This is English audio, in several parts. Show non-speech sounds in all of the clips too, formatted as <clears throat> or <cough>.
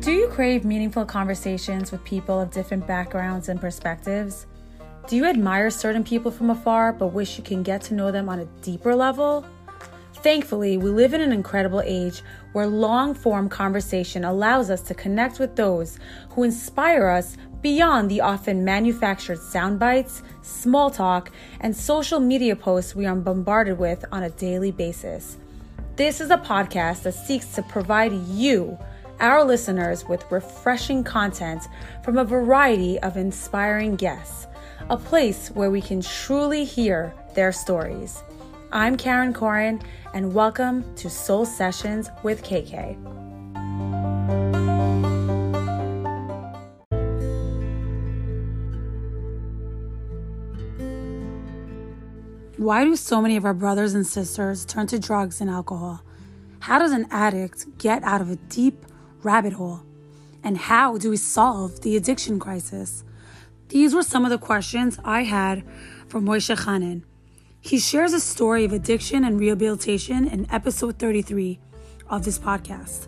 Do you crave meaningful conversations with people of different backgrounds and perspectives? Do you admire certain people from afar but wish you can get to know them on a deeper level? Thankfully, we live in an incredible age where long form conversation allows us to connect with those who inspire us beyond the often manufactured sound bites, small talk, and social media posts we are bombarded with on a daily basis. This is a podcast that seeks to provide you, our listeners, with refreshing content from a variety of inspiring guests, a place where we can truly hear their stories. I'm Karen Corin, and welcome to Soul Sessions with KK. Why do so many of our brothers and sisters turn to drugs and alcohol? How does an addict get out of a deep rabbit hole? And how do we solve the addiction crisis? These were some of the questions I had for Moishe Chanin. He shares a story of addiction and rehabilitation in episode 33 of this podcast.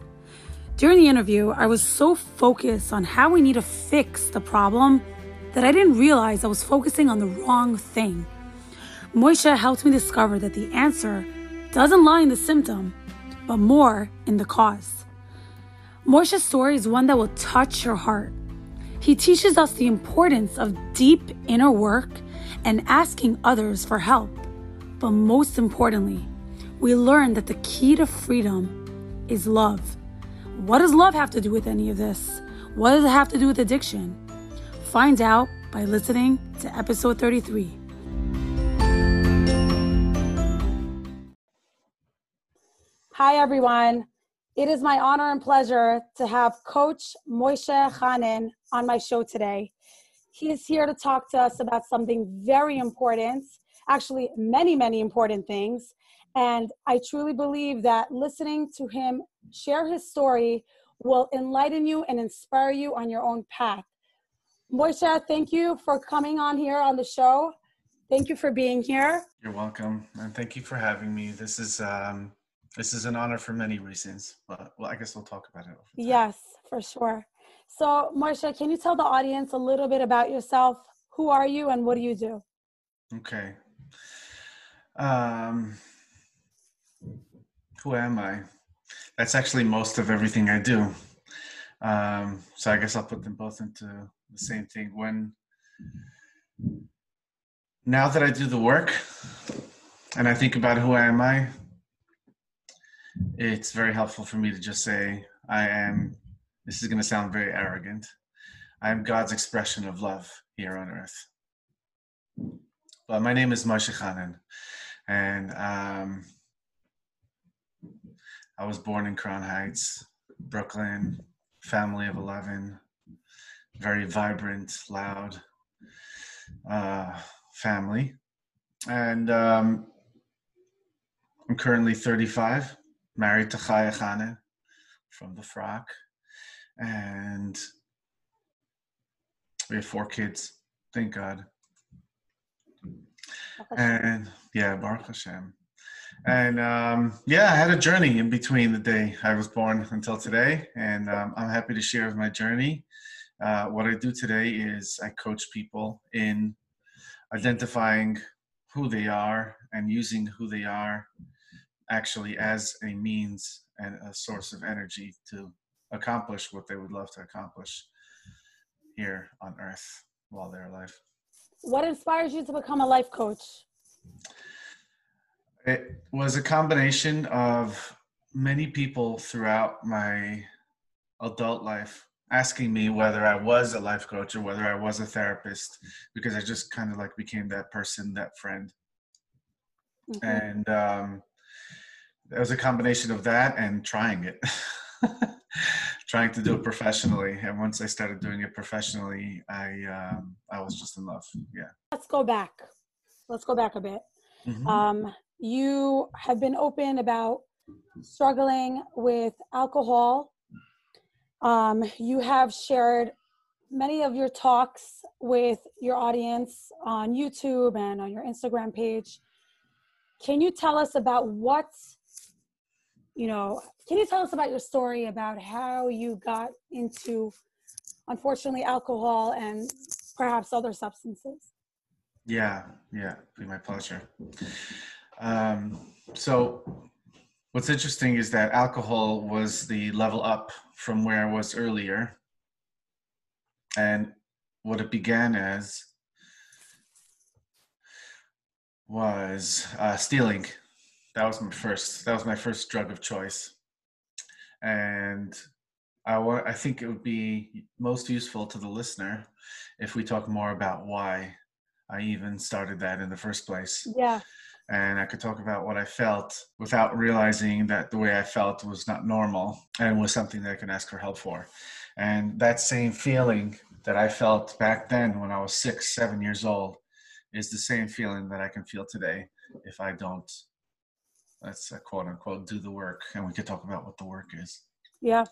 During the interview, I was so focused on how we need to fix the problem that I didn't realize I was focusing on the wrong thing. Moishe helped me discover that the answer doesn't lie in the symptom, but more in the cause. Moishe's story is one that will touch your heart. He teaches us the importance of deep inner work and asking others for help. But most importantly, we learn that the key to freedom is love. What does love have to do with any of this? What does it have to do with addiction? Find out by listening to episode 33. Hi, everyone. It is my honor and pleasure to have Coach Moishe Chanin on my show today. He is here to talk to us about something very important, actually, many, many important things. And I truly believe that listening to him share his story will enlighten you and inspire you on your own path. Moishe, thank you for coming on here on the show. Thank you for being here. You're welcome, and thank you for having me. This is um, this is an honor for many reasons, but well, I guess we'll talk about it. Yes, for sure. So, Moishe, can you tell the audience a little bit about yourself? Who are you and what do you do? Okay. Um, who am I? That's actually most of everything I do. Um, so I guess I'll put them both into the same thing. When now that I do the work and I think about who am I, it's very helpful for me to just say, I am, this is going to sound very arrogant, I am God's expression of love here on earth. But my name is Moishe Chanin, and um, I was born in Crown Heights, Brooklyn, family of 11, very vibrant, loud uh, family. And um, I'm currently 35 married to Chaya Chanin from the Frock, and we have four kids. Thank God. And yeah, Baruch Hashem. And um, yeah, I had a journey in between the day I was born until today, and um, I'm happy to share my journey. Uh, what I do today is I coach people in identifying who they are and using who they are actually as a means and a source of energy to accomplish what they would love to accomplish here on earth while they're alive. What inspires you to become a life coach? It was a combination of many people throughout my adult life asking me whether I was a life coach or whether I was a therapist because I just kind of like became that person, that friend. Mm-hmm. And um, it was a combination of that and trying it. <laughs> Trying to do it professionally. And once i started doing it professionally i um, i was just in love. Yeah. Let's go back. Let's go back a bit. Mm-hmm. um, you have been open about struggling with alcohol. Um, you have shared many of your talks with your audience on youtube and on your instagram page. Can you tell us about what you know, can you tell us about your story about how you got into, unfortunately, alcohol and perhaps other substances? Yeah, yeah, be my pleasure. Um, so, what's interesting is that alcohol was the level up from where I was earlier. And what it began as was uh, stealing. That was my first. That was my first drug of choice, and I wa- I think it would be most useful to the listener if we talk more about why I even started that in the first place. Yeah. And I could talk about what I felt without realizing that the way I felt was not normal and was something that I can ask for help for. And that same feeling that I felt back then when I was six, seven years old is the same feeling that I can feel today if I don't, let's uh, quote unquote, do the work. And we could talk about what the work is. Yeah.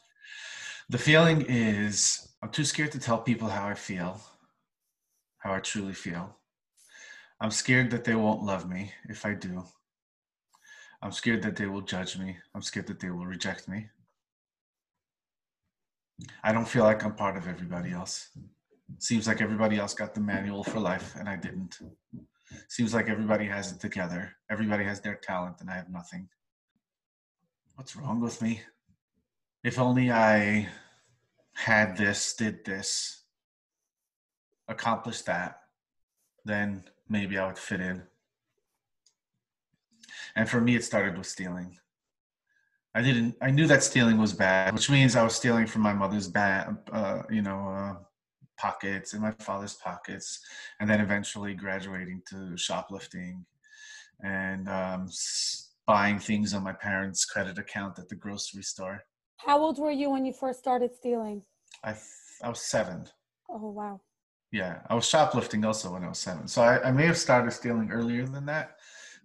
The feeling is I'm too scared to tell people how I feel, how I truly feel. I'm scared that they won't love me if I do. I'm scared that they will judge me. I'm scared that they will reject me. I don't feel like I'm part of everybody else. Seems like everybody else got the manual for life and I didn't. Seems like everybody has it together. Everybody has their talent and I have nothing. What's wrong with me? If only I had this, did this, accomplished that, then maybe I would fit in. And for me, it started with stealing. I didn't. I knew that stealing was bad, which means I was stealing from my mother's bad, uh, you know, uh, pockets and my father's pockets, and then eventually graduating to shoplifting and um, buying things on my parents' credit account at the grocery store. How old were you when you first started stealing? I I was seven. Oh wow. Yeah, I was shoplifting also when I was seven. So I, I may have started stealing earlier than that,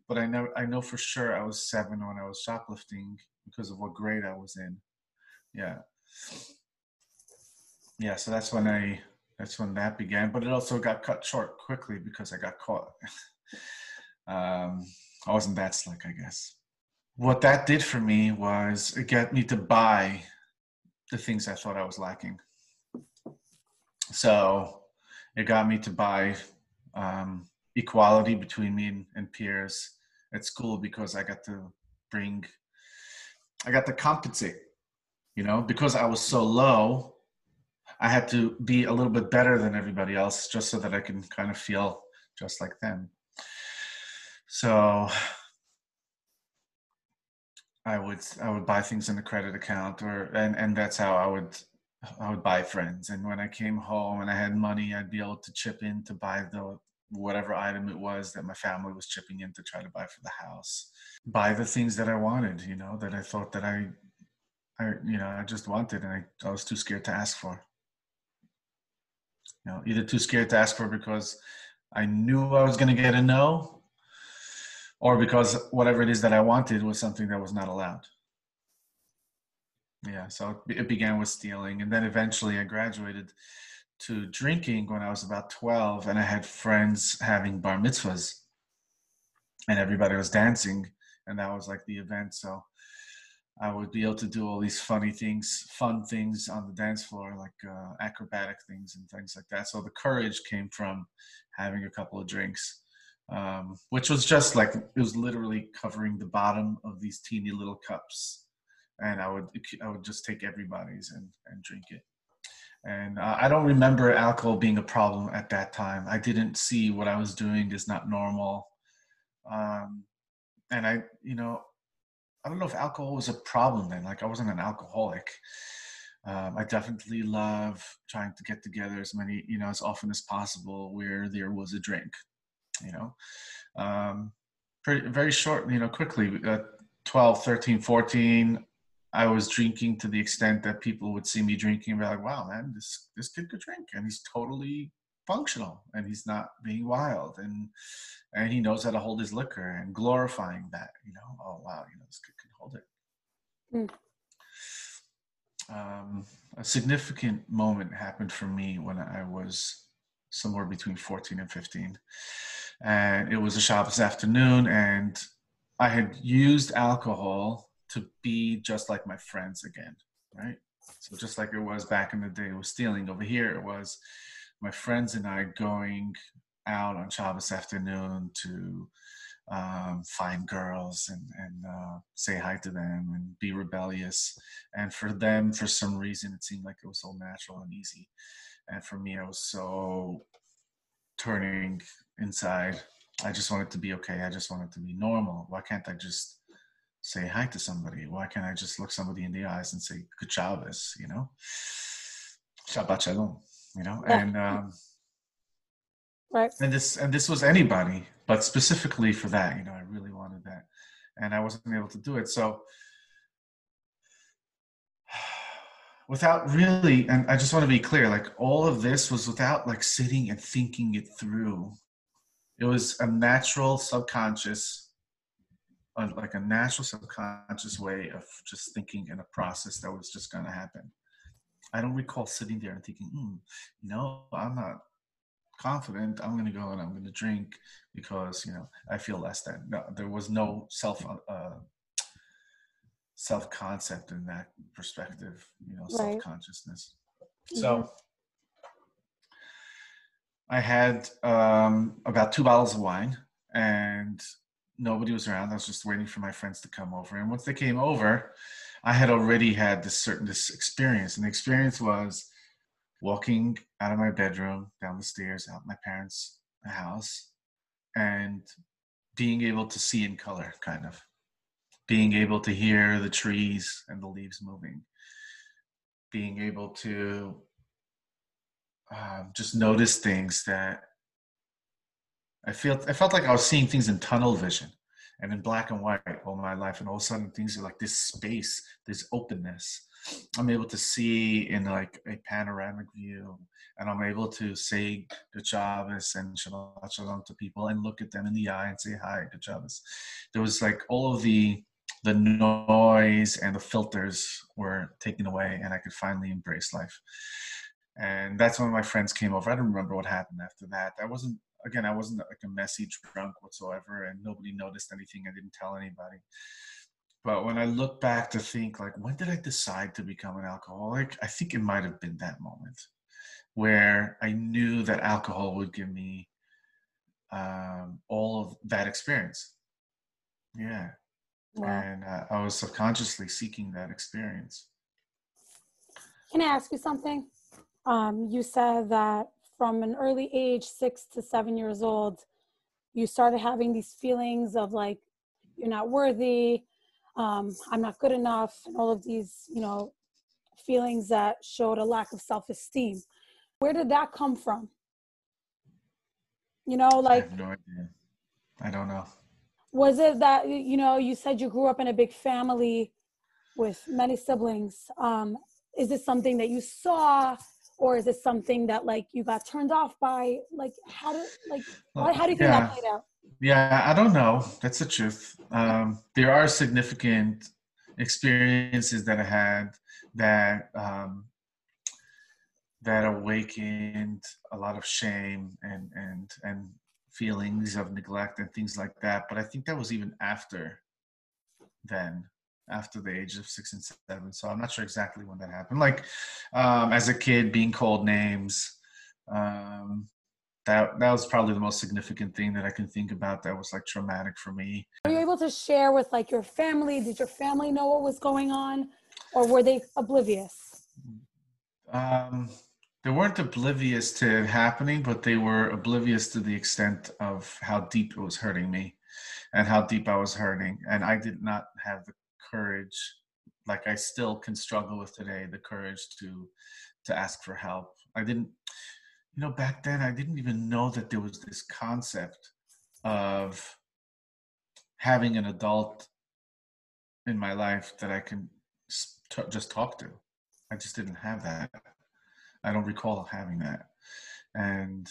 but I know I know for sure I was seven when I was shoplifting because of what grade I was in. Yeah. Yeah, so that's when I that's when that began. But it also got cut short quickly because I got caught. <laughs> um, I wasn't that slick, I guess. What that did for me was it got me to buy the things I thought I was lacking. So it got me to buy um, equality between me and, and peers at school because I got to bring, I got to compensate, you know, because I was so low, I had to be a little bit better than everybody else just so that I can kind of feel just like them. So I would I would buy things in the credit account or and and that's how I would I would buy friends. And when I came home and I had money, I'd be able to chip in to buy the whatever item it was that my family was chipping in to try to buy for the house. Buy the things that I wanted, you know, that I thought that I I you know, I just wanted and I, I was too scared to ask for. Know, either too scared to ask for because I knew I was gonna get a no, or because whatever it is that I wanted was something that was not allowed. Yeah so it began with stealing and then eventually i graduated to drinking when i was about 12 and i had friends having bar mitzvahs and everybody was dancing and that was like the event so i would be able to do all these funny things fun things on the dance floor like uh, acrobatic things and things like that so the courage came from having a couple of drinks um, which was just like it was literally covering the bottom of these teeny little cups and I would I would just take everybody's and and drink it. And uh, I don't remember alcohol being a problem at that time. I didn't see what I was doing is not normal. Um, and I, you know, I don't know if alcohol was a problem then. Like I wasn't an alcoholic. Um, I definitely love trying to get together as many, you know, as often as possible where there was a drink, you know. Um, pretty, very short, you know, quickly, uh, 12, 13, 14, I was drinking to the extent that people would see me drinking and be like, wow, man, this, this kid could drink and he's totally functional and he's not being wild and and he knows how to hold his liquor and glorifying that, you know, oh wow, you know, this kid can hold it. Mm. Um, a significant moment happened for me when I was somewhere between 14 and 15. And it was a Shabbos afternoon and I had used alcohol to be just like my friends again, right? So just like it was back in the day, it was stealing. Over here, it was my friends and I going out on Shabbos afternoon to um, find girls and, and uh, say hi to them and be rebellious. And for them, for some reason, it seemed like it was so natural and easy. And for me, I was so turning inside. I just wanted to be okay. I just wanted to be normal. Why can't I just say hi to somebody? Why can't I just look somebody in the eyes and say good Shabbos, you know? Shabbat Shalom, you know? And um, right. And this and this was anybody, but specifically for that, you know, I really wanted that. And I wasn't able to do it. So <sighs> without really and I just want to be clear, like all of this was without like sitting and thinking it through. It was a natural subconscious like a natural subconscious way of just thinking in a process that was just going to happen. I don't recall sitting there and thinking, mm, you know, I'm not confident. I'm going to go and I'm going to drink because you know I feel less than. No, there was no self uh, self concept in that perspective. You know, right. self consciousness. Mm-hmm. So. I had um, about two bottles of wine, and nobody was around. I was just waiting for my friends to come over. And once they came over, I had already had this certain this experience. And the experience was walking out of my bedroom, down the stairs, out my parents' house, and being able to see in color, kind of. Being able to hear the trees and the leaves moving. Being able to um, just notice things that I felt I felt like I was seeing things in tunnel vision and in black and white all my life, and all of a sudden things are like this space, this openness. I'm able to see in like a panoramic view, and I'm able to say good Shabbos and Shalom to people and look at them in the eye and say hi, good Shabbos. There was like all of the the noise and the filters were taken away, and I could finally embrace life. And that's when my friends came over. I don't remember what happened after that. I wasn't again, I wasn't like a messy drunk whatsoever, and nobody noticed anything. I didn't tell anybody. But when I look back to think, like, when did I decide to become an alcoholic? I think it might have been that moment where I knew that alcohol would give me um, all of that experience. Yeah. Wow. And uh, I was subconsciously seeking that experience. Can I ask you something? Um, you said that from an early age, six to seven years old, you started having these feelings of like, you're not worthy, um, I'm not good enough, and all of these, you know, feelings that showed a lack of self esteem. Where did that come from? You know, like. I have no idea. I don't know. Was it that, you know, you said you grew up in a big family with many siblings? Um, is this something that you saw or is it something that like you got turned off by? Like how do like well, how do you think yeah. that played out? Yeah i don't know. That's the truth. Um, there are significant experiences that i had that um, that awakened a lot of shame and and and feelings of neglect and things like that but i think that was even after then after the age of six and seven. So I'm not sure exactly when that happened. Like um, as a kid, being called names. Um, that that was probably the most significant thing that I can think about. That was like traumatic for me. Were you able to share with like your family? Did your family know what was going on, or were they oblivious? Um, they weren't oblivious to it happening, but they were oblivious to the extent of how deep it was hurting me and how deep I was hurting. And I did not have the courage like i still can struggle with today the courage to to ask for help. I didn't you know back then i didn't even know that there was this concept of having an adult in my life that i can t- just talk to. I just didn't have that. I don't recall having that. And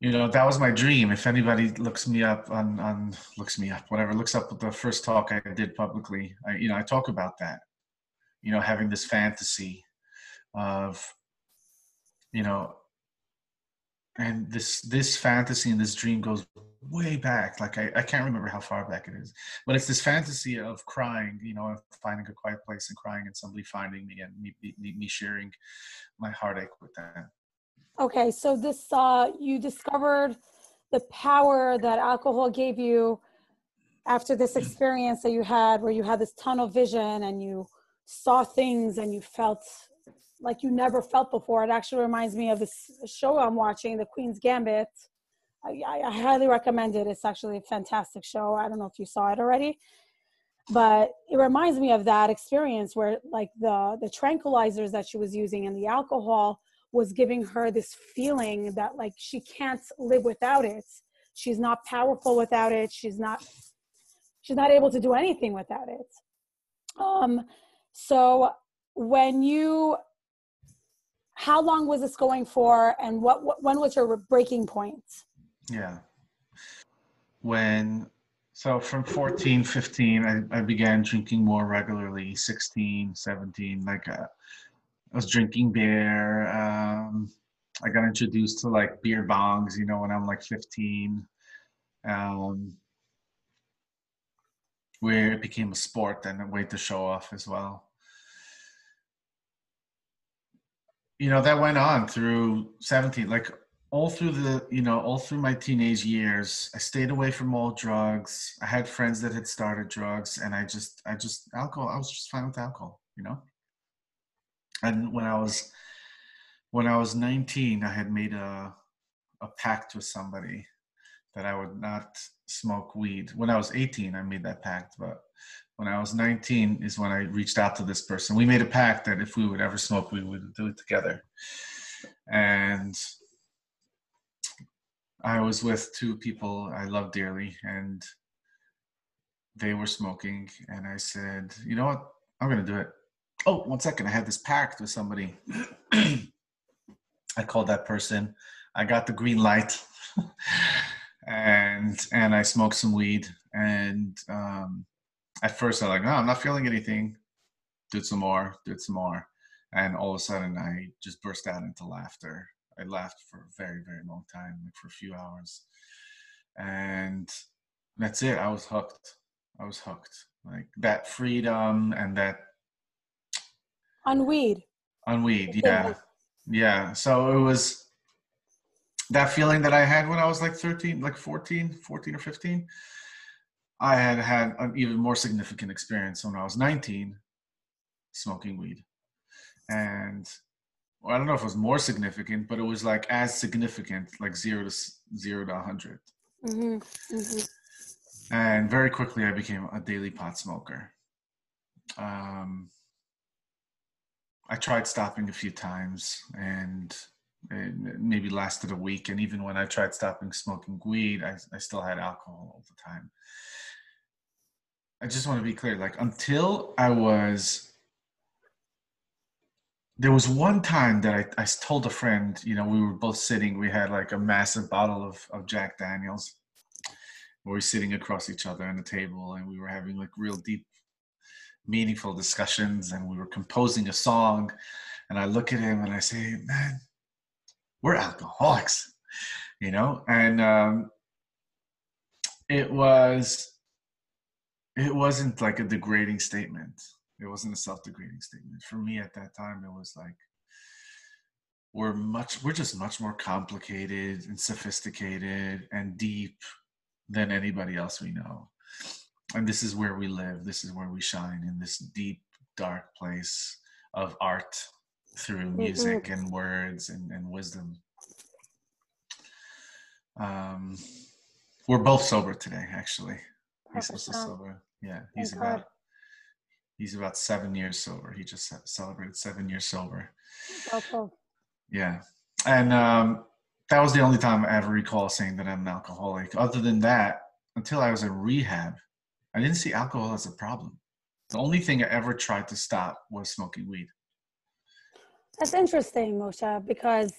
you know that was my dream. If anybody looks me up on on looks me up whatever looks up the first talk i did publicly i you know i talk about that. You know having this fantasy of you know and this this fantasy and this dream goes way back. Like I, I can't remember how far back it is but it's this fantasy of crying you know finding a quiet place and crying and somebody finding me and me, me, me sharing my heartache with them okay so this uh you discovered the power that alcohol gave you after this experience that you had where you had this tunnel vision and you saw things and you felt like you never felt before it actually reminds me of this show i'm watching the queen's gambit I, I, highly recommend it. It's actually a fantastic show. I don't know if you saw it already, but it reminds me of that experience where like the the tranquilizers that she was using and the alcohol was giving her this feeling that like she can't live without it. She's not powerful without it. She's not she's not able to do anything without it. Um, so when you how long was this going for and what, what when was your breaking point yeah. When, so from 14, 15, I, I began drinking more regularly, 16, 17, like uh, I was drinking beer. Um, I got introduced to like beer bongs, you know, when I'm like 15. Um, where it became a sport and a way to show off as well. You know, that went on through 17. Like all through the you know all through my teenage years i stayed away from all drugs i had friends that had started drugs and i just i just alcohol i was just fine with alcohol you know and when i was when i was 19 i had made a a pact with somebody that i would not smoke weed when i was 18 i made that pact but when i was 19 is when i reached out to this person we made a pact that if we would ever smoke we would do it together and I was with two people I love dearly, and they were smoking, and I said, "You know what? I'm gonna do it." Oh, one second. I had this pact with somebody. <clears throat> I called that person. I got the green light, <laughs> and and I smoked some weed. And um, at first, I like, no, I'm not feeling anything. Did some more. Did some more, and all of a sudden, I just burst out into laughter I laughed for a very, very long time, like for a few hours. And that's it. I was hooked. I was hooked. Like that freedom and that on weed. On weed, yeah. Yeah. So it was that feeling that I had when I was like 13, like 14, 14 or 15. I had had an even more significant experience when I was 19 smoking weed. And well, I don't know if it was more significant, but it was like as significant, like zero to zero to 100. Mm-hmm. Mm-hmm. And very quickly, I became a daily pot smoker. Um, I tried stopping a few times and maybe lasted a week. And even when I tried stopping smoking weed, I, I still had alcohol all the time. I just want to be clear like, until I was there was one time that I, I told a friend, you know, we were both sitting, we had like a massive bottle of, of Jack Daniels. We were sitting across each other on the table and we were having like real deep, meaningful discussions and we were composing a song. And I look at him and I say, man, we're alcoholics, you know? And um, it was, it wasn't like a degrading statement it wasn't a self-degrading statement for me at that time it was like we're much we're just much more complicated and sophisticated and deep than anybody else we know and this is where we live this is where we shine in this deep dark place of art through music mm-hmm. and words and, and wisdom um we're both sober today actually he's also sober yeah he's about he's about seven years sober. He just celebrated seven years sober. Awesome. Yeah, and um, that was the only time I ever recall saying that I'm an alcoholic. Other than that, until I was in rehab, I didn't see alcohol as a problem. The only thing I ever tried to stop was smoking weed. That's interesting, Moishe, because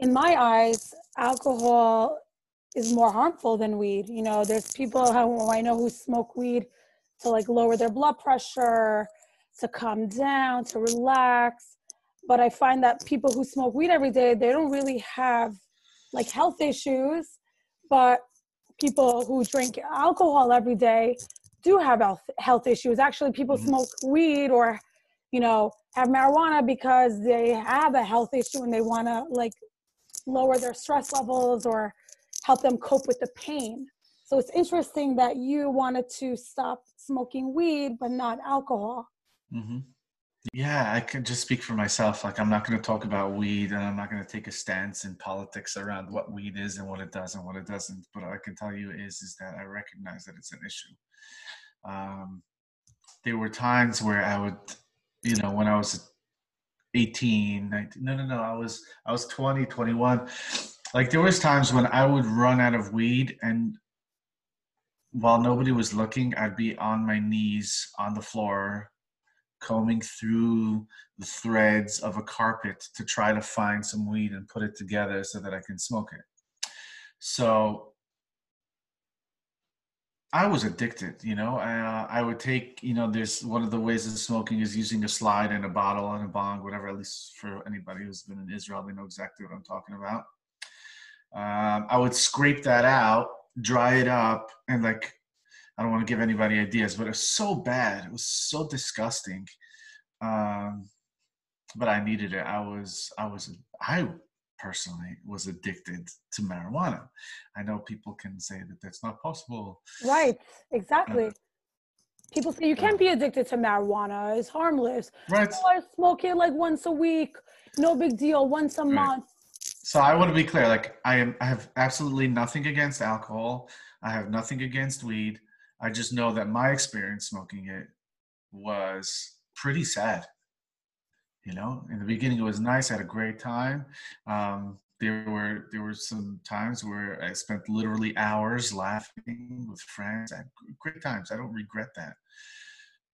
in my eyes, alcohol is more harmful than weed. You know, there's people who I know who smoke weed to like lower their blood pressure, to calm down, to relax. but I find that people who smoke weed every day, they don't really have like health issues, but people who drink alcohol every day do have health health issues. Actually, people mm-hmm. smoke weed or you know have marijuana because they have a health issue and they want to like lower their stress levels or help them cope with the pain. So it's interesting that you wanted to stop smoking weed but not alcohol. Mm-hmm. Yeah, I can just speak for myself. Like, I'm not going to talk about weed and I'm not going to take a stance in politics around what weed is and what it does and what it doesn't. But I can tell you is, is that I recognize that it's an issue. Um, there were times where I would, you know, when I was 18, 19, no, no, no, I was, I was 20, 21. Like there was times when I would run out of weed and while nobody was looking, I'd be on my knees on the floor combing through the threads of a carpet to try to find some weed and put it together so that I can smoke it. So I was addicted, you know. Uh, I would take, you know, there's one of the ways of smoking is using a slide and a bottle and a bong, whatever. At least for anybody who's been in Israel, they know exactly what I'm talking about. Um, I would scrape that out, dry it up, and like I don't want to give anybody ideas, but it was so bad. It was so disgusting. Um, but I needed it. I was, I was, I personally was addicted to marijuana. I know people can say that that's not possible. Right. Exactly. Uh, people say you can't be addicted to marijuana. It's harmless. Right. Oh, I smoke it like once a week. No big deal. Once a right. month. So I want to be clear. Like I am, I have absolutely nothing against alcohol. I have nothing against weed. I just know that my experience smoking it was pretty sad. You know, in the beginning it was nice. I had a great time. Um, there were there were some times where I spent literally hours laughing with friends. I had great times. I don't regret that.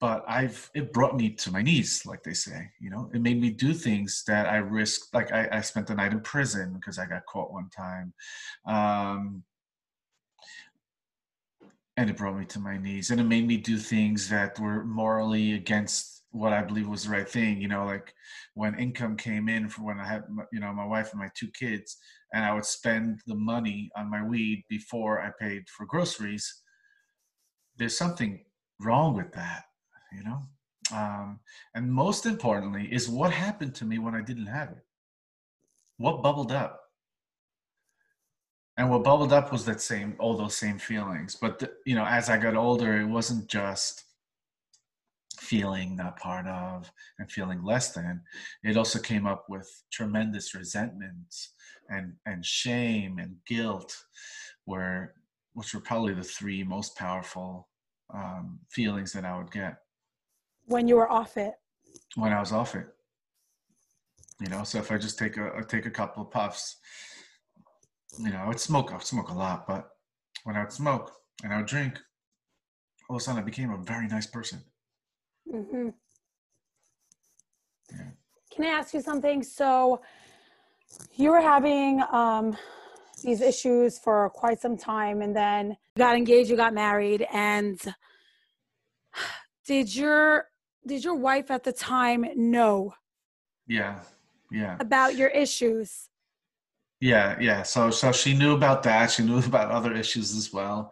But I've it brought me to my knees, like they say. You know, it made me do things that I risked. Like I, I spent the night in prison because I got caught one time. Um, and it brought me to my knees and it made me do things that were morally against what i believe was the right thing you know like when income came in for when i had you know my wife and my two kids and i would spend the money on my weed before i paid for groceries there's something wrong with that you know? Um, and most importantly is what happened to me when i didn't have it? What bubbled up and what bubbled up was that same all those same feelings. But the, you know as i got older it wasn't just feeling not part of and feeling less than. It also came up with tremendous resentment and and shame and guilt where which were probably the three most powerful um, feelings that i would get. When you were off it. When i was off it. You know so if i just take a take a couple of puffs you know, I would smoke. I would smoke a lot, but when I would smoke and I would drink, all of a sudden I became a very nice person. Mm-hmm. Yeah. Can I ask you something? So you were having um, these issues for quite some time, and then you got engaged, you got married, and did your did your wife at the time know? Yeah, yeah. About your issues. Yeah, yeah. So so she knew about that. She knew <laughs> about other issues as well,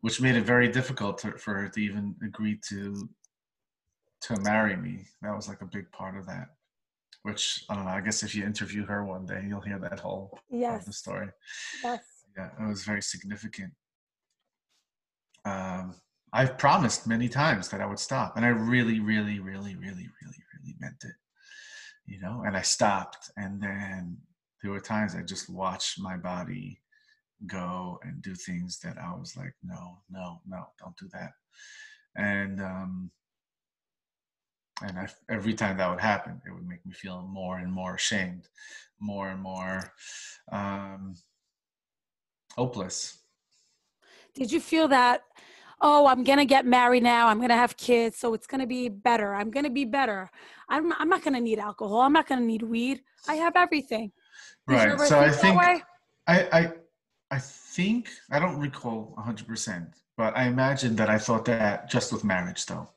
which made it very difficult to, for her to even agree to to marry me. That was like a big part of that. Which I don't know. I guess if you interview her one day, you'll hear that whole yes. part of the story. Yes. Yeah, it was very significant. Um, I've promised many times that I would stop, and I really, really, really, really, really, really meant it. You know, and I stopped, and then there were times I just watched my body go and do things that I was like, no, no, no, don't do that. And um, and I, every time that would happen, it would make me feel more and more ashamed, more and more um, hopeless. Did you feel that? Oh, I'm gonna get married now. I'm gonna have kids, so it's gonna be better. I'm gonna be better. I'm I'm not gonna need alcohol. I'm not gonna need weed. I have everything right. So I think I, I I think I don't recall 100%, but I imagine that I thought that just with marriage though.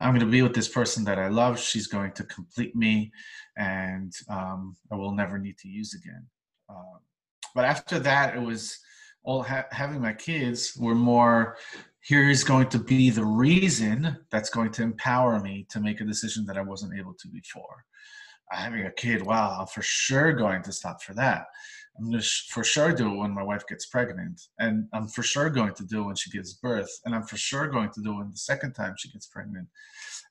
I'm going to be with this person that I love. She's going to complete me, and um, I will never need to use again. Uh, but after that, it was all ha- having my kids were more. Here is going to be the reason that's going to empower me to make a decision that I wasn't able to before. Having a kid, wow, I'm for sure going to stop for that. I'm going to for sure do it when my wife gets pregnant. And I'm for sure going to do it when she gives birth. And I'm for sure going to do it when the second time she gets pregnant.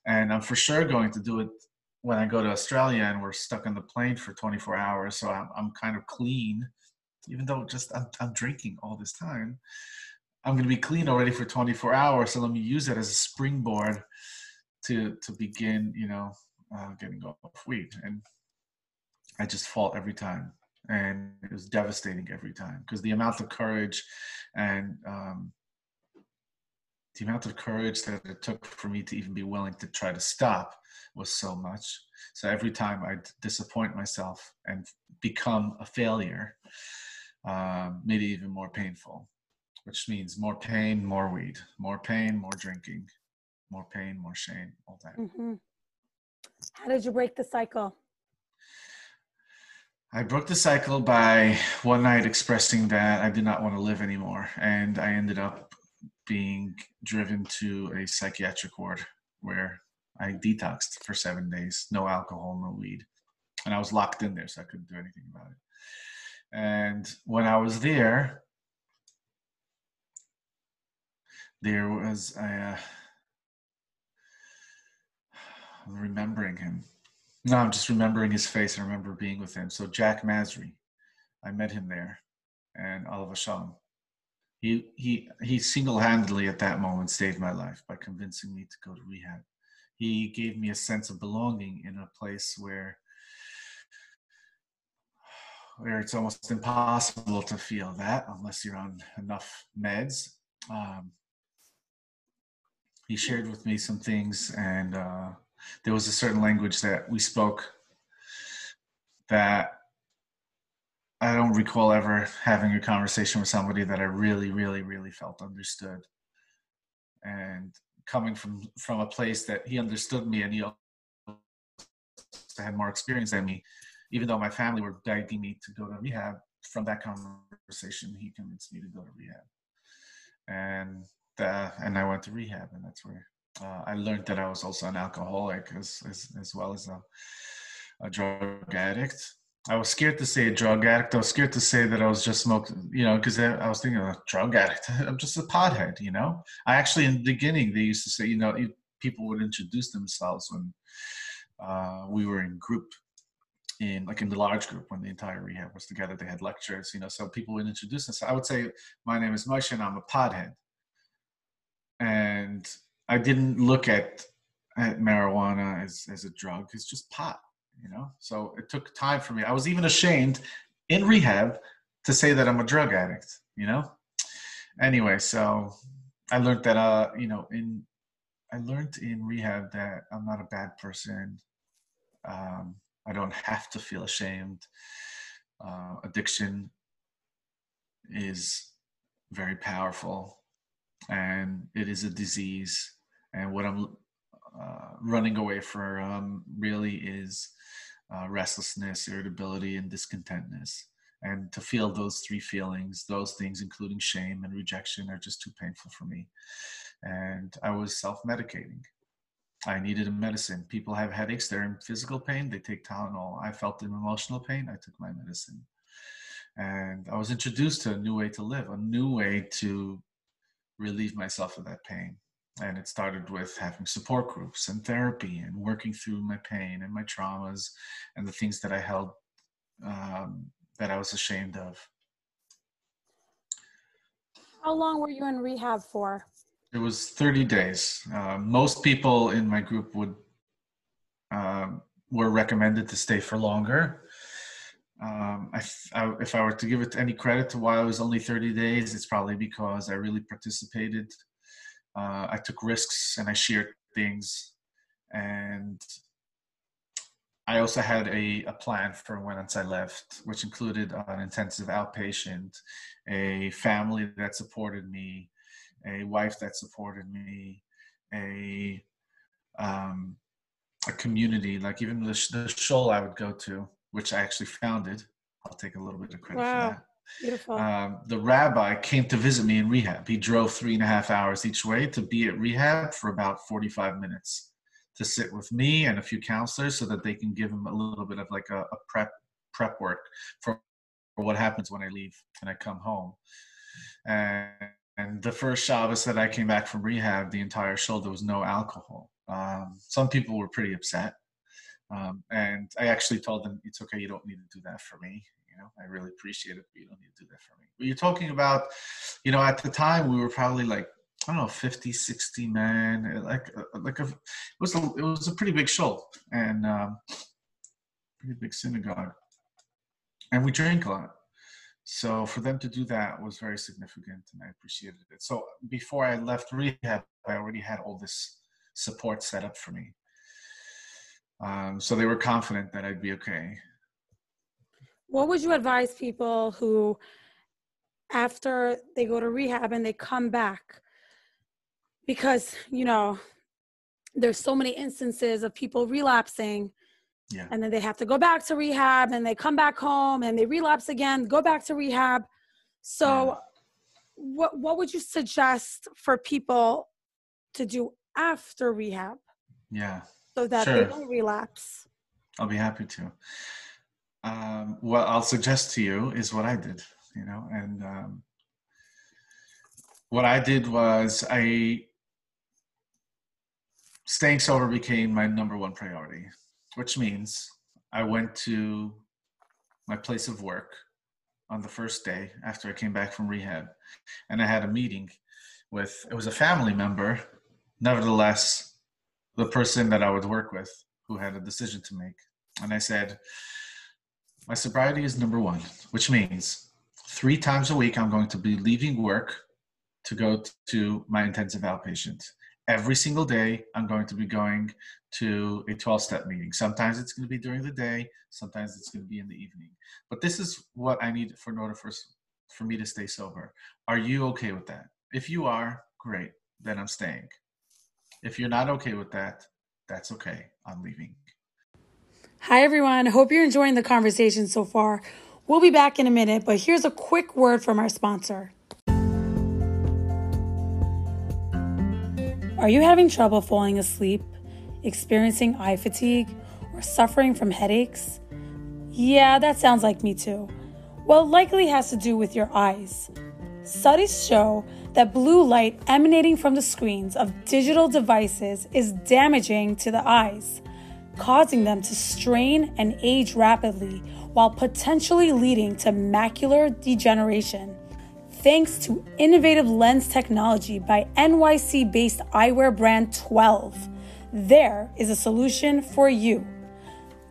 And I'm for sure going to do it when I go to Australia and we're stuck on the plane for 24 hours. So I'm, I'm kind of clean, even though just I'm, I'm drinking all this time. I'm going to be clean already for 24 hours. So let me use it as a springboard to, to begin, you know, uh, getting off weed. And I just fall every time and it was devastating every time because the amount of courage and um, the amount of courage that it took for me to even be willing to try to stop was so much. So every time I'd disappoint myself and become a failure, um, made it even more painful, which means more pain, more weed, more pain, more drinking, more pain, more shame, all that. Mm-hmm. How did you break the cycle? I broke the cycle by one night expressing that I did not want to live anymore. And I ended up being driven to a psychiatric ward where I detoxed for seven days no alcohol, no weed. And I was locked in there, so I couldn't do anything about it. And when I was there, there was a, Remembering him no, I'm just remembering his face. I remember being with him. So Jack Masri, I met him there, and alav hashalom. He he he single-handedly at that moment saved my life by convincing me to go to rehab. He gave me a sense of belonging in a place where where it's almost impossible to feel that unless you're on enough meds. Um, he shared with me some things and. Uh, there was a certain language that we spoke that I don't recall ever having a conversation with somebody that I really, really, really felt understood. And coming from from a place that he understood me and he had more experience than me, even though my family were begging me to go to rehab, from that conversation, he convinced me to go to rehab. And uh, and I went to rehab, and that's where uh, I learned that I was also an alcoholic as as, as well as a, a, drug addict. I was scared to say a drug addict. I was scared to say that I was just smoking, you know, because I, was thinking, a drug addict. <laughs> I'm just a pothead, you know. I actually, in the beginning, they used to say, you know, people would introduce themselves when uh, we were in group in like in the large group when the entire rehab was together they had lectures you know so people would introduce themselves i would say my name is moshe and i'm a pothead and I didn't look at at marijuana as as a drug. It's just pot, you know. So it took time for me. I was even ashamed in rehab to say that I'm a drug addict, you know. Anyway, so I learned that uh, you know, in I learned in rehab that I'm not a bad person. Um, I don't have to feel ashamed. Uh, addiction is very powerful and it is a disease and what I'm uh, running away from really is uh, restlessness, irritability, and discontentness. And to feel those three feelings, those things, including shame and rejection, are just too painful for me. And I was self medicating. I needed a medicine. People have headaches, they're in physical pain, they take Tylenol. I felt in emotional pain, I took my medicine. And I was introduced to a new way to live, a new way to relieve myself of that pain and it started with having support groups and therapy and working through my pain and my traumas and the things that I held um, that I was ashamed of. How long were you in rehab for? It was 30 days. Uh, most people in my group would um, were recommended to stay for longer. Um, I, I, if I were to give it any credit to why it was only 30 days, it's probably because I really participated uh, I took risks and I shared things. And I also had a, a plan for when once I left, which included an intensive outpatient, a family that supported me, a wife that supported me, a um, a community, like even the, the shul I would go to, which I actually founded. I'll take a little bit of credit wow. for that. Um, the rabbi came to visit me in rehab. He drove three and a half hours each way to be at rehab for about 45 minutes to sit with me and a few counselors so that they can give him a little bit of like a, a prep prep work for, for what happens when I leave and I come home. And, and the first Shabbos that I came back from rehab, the entire shul there was no alcohol. Um, some people were pretty upset. Um, and I actually told them, it's okay, you don't need to do that for me know, I really appreciate it, but you don't need to do that for me. But you're talking about, you know, at the time we were probably like, I don't know, 50, 60 men, like, uh, like a, it was a, it was a pretty big shul and um, pretty big synagogue. And we drank a lot. So for them to do that was very significant and I appreciated it. So before I left rehab, I already had all this support set up for me. Um, so they were confident that I'd be okay what would you advise people who after they go to rehab and they come back because you know there's so many instances of people relapsing yeah. and then they have to go back to rehab and they come back home and they relapse again go back to rehab so yeah. what what would you suggest for people to do after rehab yeah so that sure. they don't relapse i'll be happy to um, what I'll suggest to you is what I did, you know, and um, what I did was I staying sober became my number one priority, which means I went to my place of work on the first day after I came back from rehab, and I had a meeting with it was a family member, nevertheless, the person that I would work with who had a decision to make, and I said my sobriety is number one, which means three times a week I'm going to be leaving work to go to my intensive outpatient. Every single day, I'm going to be going to a 12 step meeting. Sometimes it's going to be during the day, sometimes it's going to be in the evening. But this is what I need for in order for, for me to stay sober. Are you okay with that? If you are, great, then I'm staying. If you're not okay with that, that's okay. I'm leaving. Hi, everyone. Hope you're enjoying the conversation so far. We'll be back in a minute, but here's a quick word from our sponsor. Are you having trouble falling asleep, experiencing eye fatigue, or suffering from headaches? Yeah, that sounds like me too. Well, likely has to do with your eyes. Studies show that blue light emanating from the screens of digital devices is damaging to the eyes causing them to strain and age rapidly while potentially leading to macular degeneration. Thanks to innovative lens technology by NYC based eyewear brand 12, there is a solution for you.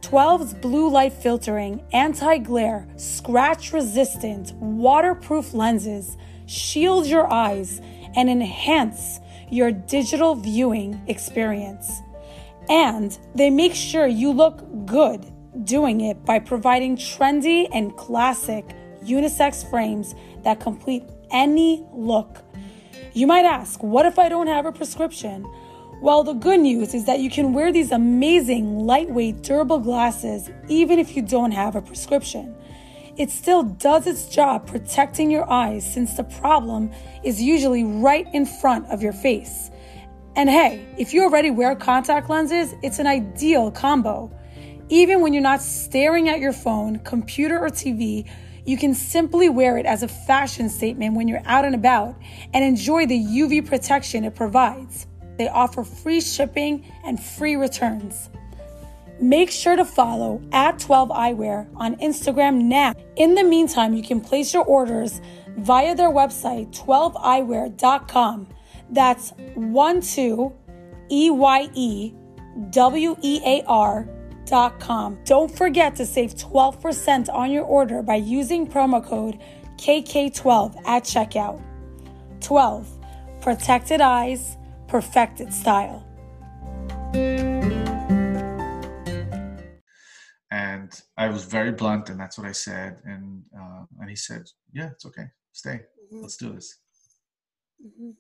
12's blue light filtering, anti glare, scratch resistant, waterproof lenses shield your eyes and enhance your digital viewing experience. And they make sure you look good doing it by providing trendy and classic unisex frames that complete any look. You might ask, what if I don't have a prescription? Well, the good news is that you can wear these amazing, lightweight, durable glasses even if you don't have a prescription. It still does its job protecting your eyes since the problem is usually right in front of your face. And hey, if you already wear contact lenses, it's an ideal combo. Even when you're not staring at your phone, computer, or TV, you can simply wear it as a fashion statement when you're out and about and enjoy the UV protection it provides. They offer free shipping and free returns. Make sure to follow at 12 Eyewear on Instagram now. In the meantime, you can place your orders via their website, 12eyewear.com. That's 1 2 E Y E W E A R dot com. Don't forget to save 12% on your order by using promo code KK12 at checkout. 12. Protected eyes, perfected style. And I was very blunt, and that's what I said. And uh, and he said, "Yeah, it's okay. Stay. Mm-hmm. Let's do this." Mm-hmm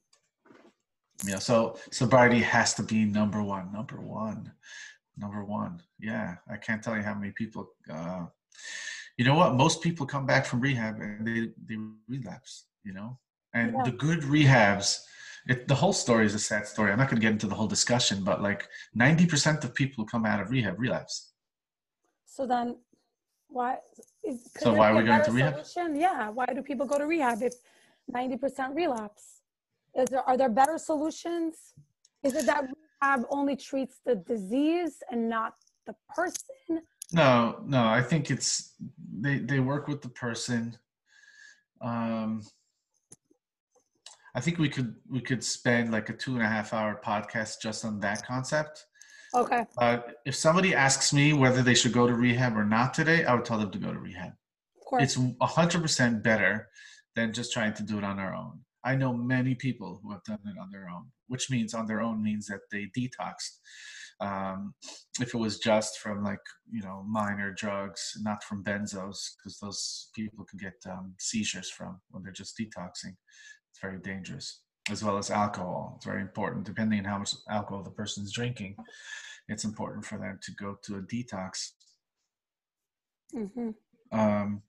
you know so sobriety has to be number one number one number one. Yeah i can't tell you how many people uh, you know what? Most people come back from rehab and they, they relapse you know? And yeah. the good rehabs it, the whole story is a sad story. I'm not going to get into the whole discussion but like 90% of people who come out of rehab relapse. So then why is, so why are we going to rehab? yeah why do people go to rehab if 90% relapse is there are there better solutions? Is it that rehab only treats the disease and not the person? No no i think it's they they work with the person. Um i think we could we could spend like a two and a half hour podcast just on that concept. Okay. Uh, if somebody asks me whether they should go to rehab or not today i would tell them to go to rehab. Of course. it's 100% better than just trying to do it on their own I know many people who have done it on their own, which means on their own means that they detoxed. Um, if it was just from like you know minor drugs, not from benzos, because those people can get um, seizures from when they're just detoxing. It's very dangerous, as well as alcohol. It's very important, depending on how much alcohol the person's drinking. It's important for them to go to a detox. Mm-hmm. Um,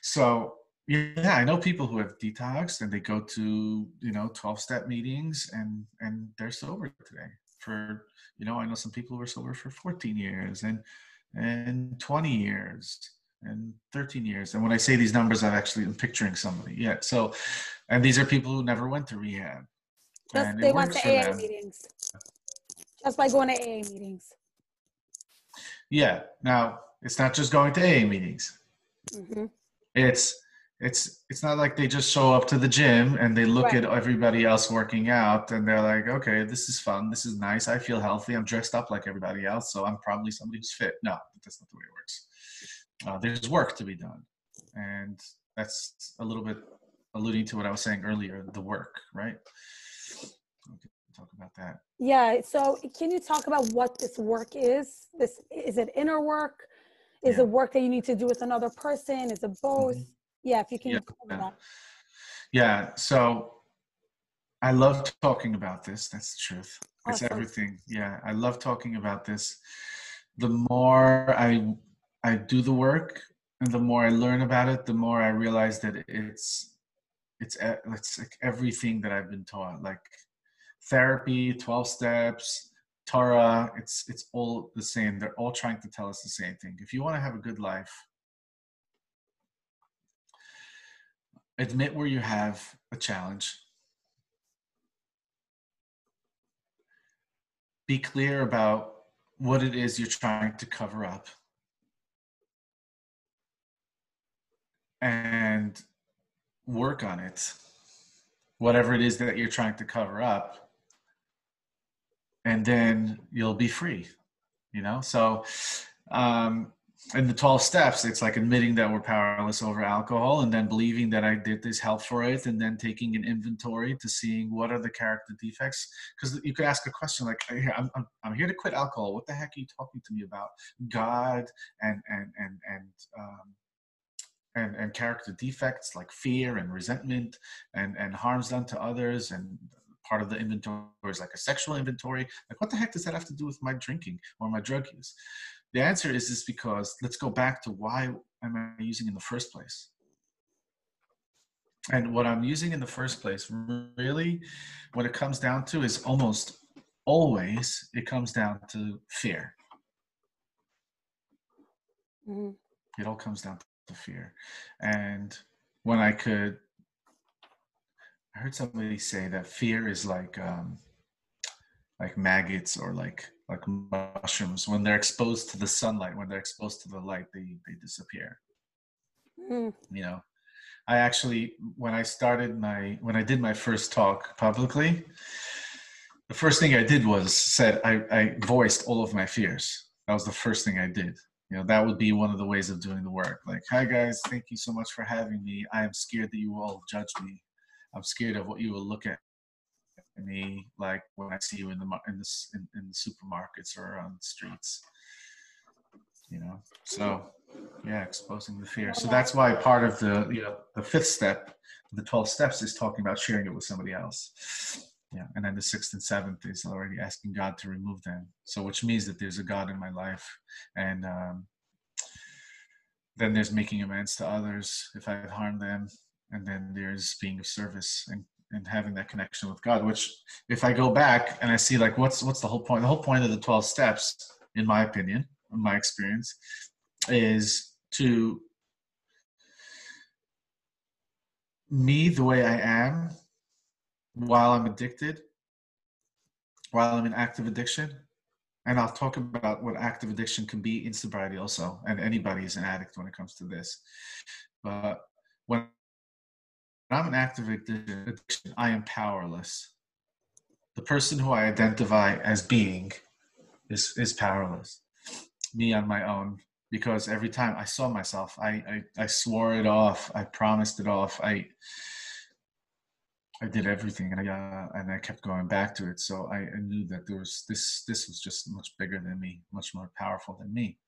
so yeah i know people who have detoxed and they go to you know 12 step meetings and and they're sober today for you know i know some people who are sober for 14 years and and 20 years and 13 years and when i say these numbers i'm actually I'm picturing somebody yeah so and these are people who never went to rehab just they went to aa them. meetings just by going to aa meetings yeah now it's not just going to aa meetings mm-hmm. it's it's it's not like they just show up to the gym and they look right. at everybody else working out and they're like okay this is fun. This is nice. I feel healthy. I'm dressed up like everybody else so i'm probably somebody who's fit. No that's not the way it works. Uh, there's work to be done. And that's a little bit alluding to what i was saying earlier the work right? Talk about that. Yeah so can you talk about what this work is? This is it inner work? Is yeah. it work that you need to do with another person? Is it both? Mm-hmm yeah, if you can yeah. Yeah, so I love talking about this. That's the truth. It's awesome. everything. Yeah, I love talking about this. The more I I do the work and the more I learn about it, the more I realize that it's it's it's like everything that I've been taught, like therapy, 12 steps, Torah, it's it's all the same. They're all trying to tell us the same thing. If you want to have a good life, admit where you have a challenge. Be clear about what it is you're trying to cover up. And work on it, whatever it is that you're trying to cover up. And then you'll be free, you know? So, um, in the 12 steps it's like admitting that we're powerless over alcohol and then believing that i did this help for it and then taking an inventory to seeing what are the character defects. Because you could ask a question like hey, I'm, I'm, I'm here to quit alcohol. What the heck are you talking to me about? God and and and and um, and, and character defects like fear and resentment and, and harms done to others and part of the inventory is like a sexual inventory. Like what the heck does that have to do with my drinking or my drug use the answer is is because let's go back to why am I using in the first place? And what I'm using in the first place, really, what it comes down to is almost always it comes down to fear. Mm-hmm. It all comes down to fear. And when I could, I heard somebody say that fear is like um, like maggots or like like mushrooms. When they're exposed to the sunlight when they're exposed to the light they they disappear mm. you know? I actually when i started my when i did my first talk publicly the first thing i did was said i i voiced all of my fears. That was the first thing i did. You know that would be one of the ways of doing the work. Like hi guys. Thank you so much for having me. I am scared that you will all judge me. I'm scared of what you will look at me like when I see you in the in the in, in the supermarkets or on the streets. You know, so yeah, exposing the fear. So that's why part of the you know the fifth step, the twelve steps, is talking about sharing it with somebody else. Yeah, and then the sixth and seventh is already asking God to remove them. So, which means that there's a God in my life, and um, then there's making amends to others if I've harmed them, and then there's being of service and and having that connection with God. Which, if I go back and I see like what's what's the whole point? The whole point of the twelve steps, in my opinion, in my experience, is to me the way I am while I'm addicted, while I'm in active addiction. And I'll talk about what active addiction can be in sobriety also. And anybody is an addict when it comes to this. But when I'm an active addiction, I am powerless. The person who I identify as being is, is powerless. Me on my own. Because every time I saw myself, I, I, I swore it off. I promised it off. I I did everything, and I uh, and I kept going back to it. So I, I knew that there was this. This was just much bigger than me, much more powerful than me.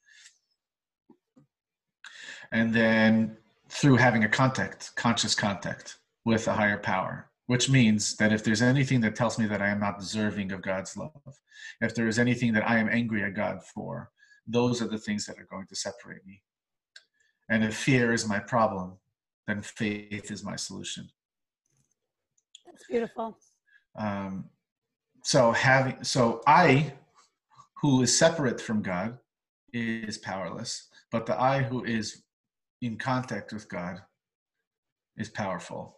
And then through having a contact, conscious contact with a higher power, which means that if there's anything that tells me that I am not deserving of God's love, if there is anything that I am angry at God for, those are the things that are going to separate me. And if fear is my problem, then faith is my solution. That's beautiful. Um, so having so I, who is separate from God, is powerless, but the I who is in contact with God is powerful.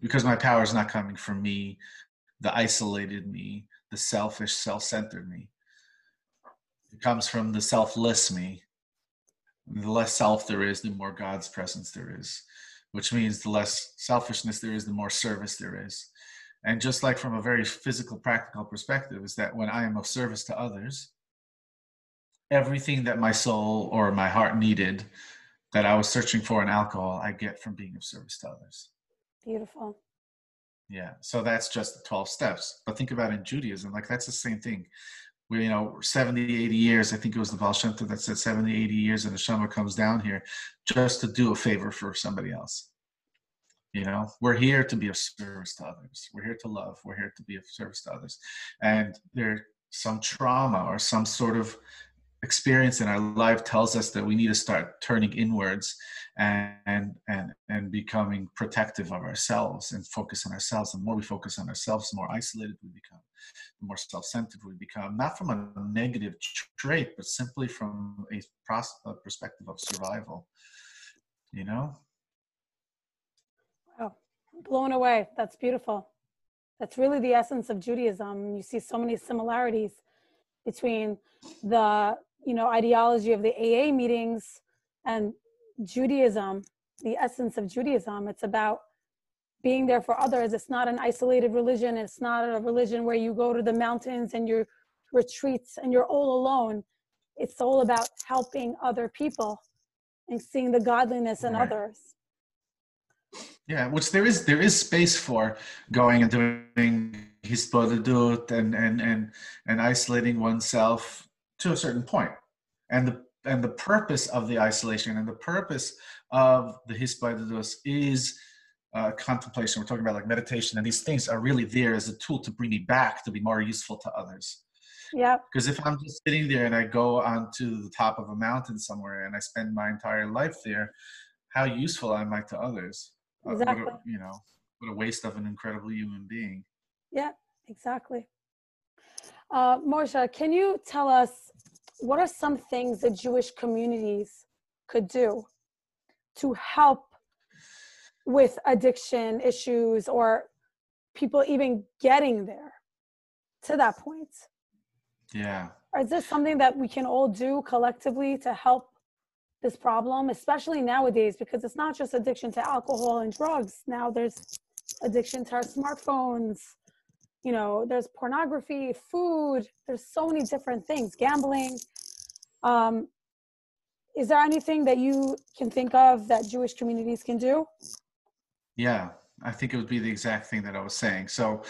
Because my power is not coming from me, the isolated me, the selfish, self-centered me. It comes from the selfless me. The less self there is, the more God's presence there is which means the less selfishness there is, the more service there is. And just like from a very physical, practical perspective, is that when I am of service to others, everything that my soul or my heart needed that I was searching for in alcohol, I get from being of service to others. Beautiful. Yeah. So that's just the 12 steps. But think about in Judaism, like that's the same thing. We, you know, 70, 80 years, I think it was the Baal Shem Tov that said 70, 80 years and neshama comes down here just to do a favor for somebody else. You know, we're here to be of service to others. We're here to love. We're here to be of service to others. And there's some trauma or some sort of experience in our life tells us that we need to start turning inwards and and and, becoming protective of ourselves and focus on ourselves. The more we focus on ourselves, the more isolated we become, the more self-centered we become. Not from a negative trait, but simply from a, pros- a perspective of survival. You know, Wow. blown away. That's beautiful. That's really the essence of Judaism. You see so many similarities between the, you know, ideology of the AA meetings and Judaism, the essence of Judaism. It's about being there for others. It's not an isolated religion. It's not a religion where you go to the mountains and your retreats and you're all alone. It's all about helping other people and seeing the godliness in right. others. Yeah, which there is there is space for going and doing hisbodedut and and and and isolating oneself to a certain point, and the and the purpose of the isolation and the purpose of the hisbodedut is uh, contemplation. We're talking about like meditation, and these things are really there as a tool to bring me back to be more useful to others. Yeah. Because if I'm just sitting there and I go onto the top of a mountain somewhere and I spend my entire life there, how useful am I to others? Exactly. What a, you know, what a waste of an incredible human being. Yeah, exactly. Uh, can you tell us what are some things that Jewish communities could do to help with addiction issues or people even getting there to that point? Yeah. Or is this something that we can all do collectively to help this problem, especially nowadays, because it's not just addiction to alcohol and drugs. Now there's addiction to our smartphones, you know, there's pornography, food, there's so many different things, gambling. Um, is there anything that you can think of that Jewish communities can do? Yeah, I think it would be the exact thing that I was saying. So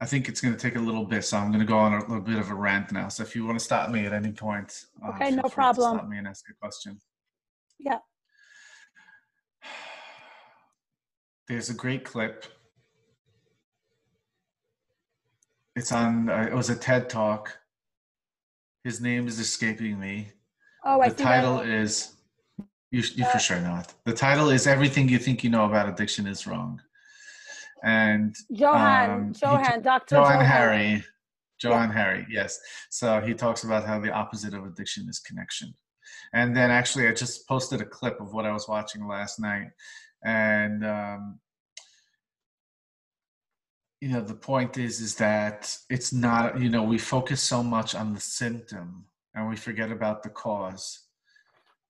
I think it's going to take a little bit, so I'm going to go on a little bit of a rant now. So if you want to stop me at any point, uh, okay, no problem. Stop me and ask a question. Yeah. there's a great clip. It's on. Uh, it was a TED talk. His name is escaping me. Oh, I think. the title is. You, you Uh, for sure know it. The title is "Everything You Think You Know About Addiction Is Wrong," and Johann, um, Johann, Dr. Joan Johann. Hari. Joan Hari, yes. So he talks about how the opposite of addiction is connection. And then actually, I just posted a clip of what I was watching last night. And, um, you know, the point is, is that it's not, you know, we focus so much on the symptom and we forget about the cause.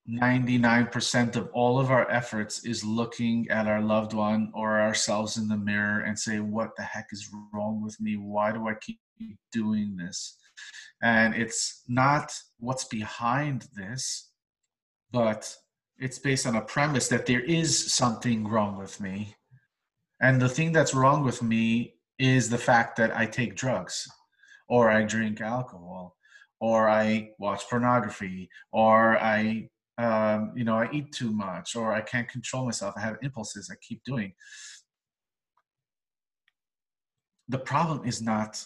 99% of all of our efforts is looking at our loved one or ourselves in the mirror and say, What the heck is wrong with me? Why do I keep doing this? And it's not what's behind this, but it's based on a premise that there is something wrong with me. And the thing that's wrong with me is the fact that I take drugs or I drink alcohol or I watch pornography or I um, you know, I eat too much or I can't control myself. I have impulses I keep doing. The problem is not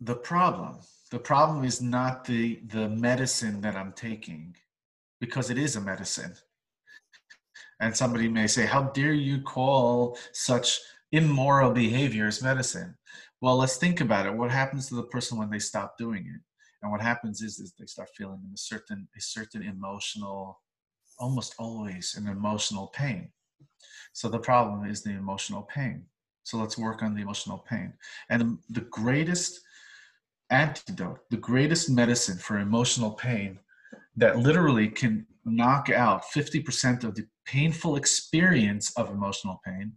the problem. The problem is not the, the medicine that I'm taking because it is a medicine. And somebody may say, How dare you call such immoral behaviors medicine? Well, let's think about it. What happens to the person when they stop doing it? and what happens is, is they start feeling a certain a certain emotional almost always an emotional pain so the problem is the emotional pain so let's work on the emotional pain and the greatest antidote the greatest medicine for emotional pain that literally can knock out 50% of the painful experience of emotional pain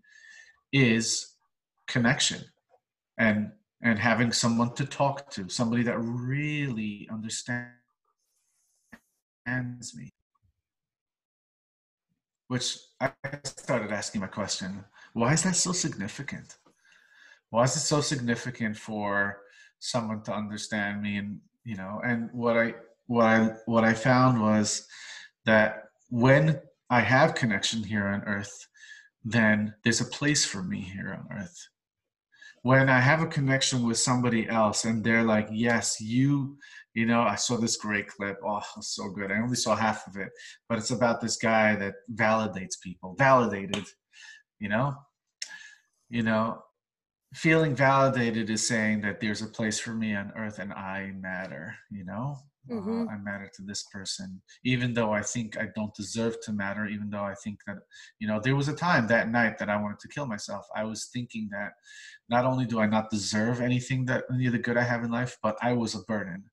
is connection and and having someone to talk to, somebody that really understands me. Which I started asking my question why is that so significant? Why is it so significant for someone to understand me? And, you know, and what I, what I, what I found was that when I have connection here on earth, then there's a place for me here on earth when I have a connection with somebody else and they're like, yes, you, you know, I saw this great clip. Oh, so good. I only saw half of it, but it's about this guy that validates people, validated, you know, you know, feeling validated is saying that there's a place for me on earth and I matter, you know, Mhm. uh, I matter to this person, even though I think I don't deserve to matter, even though I think that, you know, there was a time that night that I wanted to kill myself. I was thinking that not only do I not deserve anything that any of the good I have in life, but I was a burden.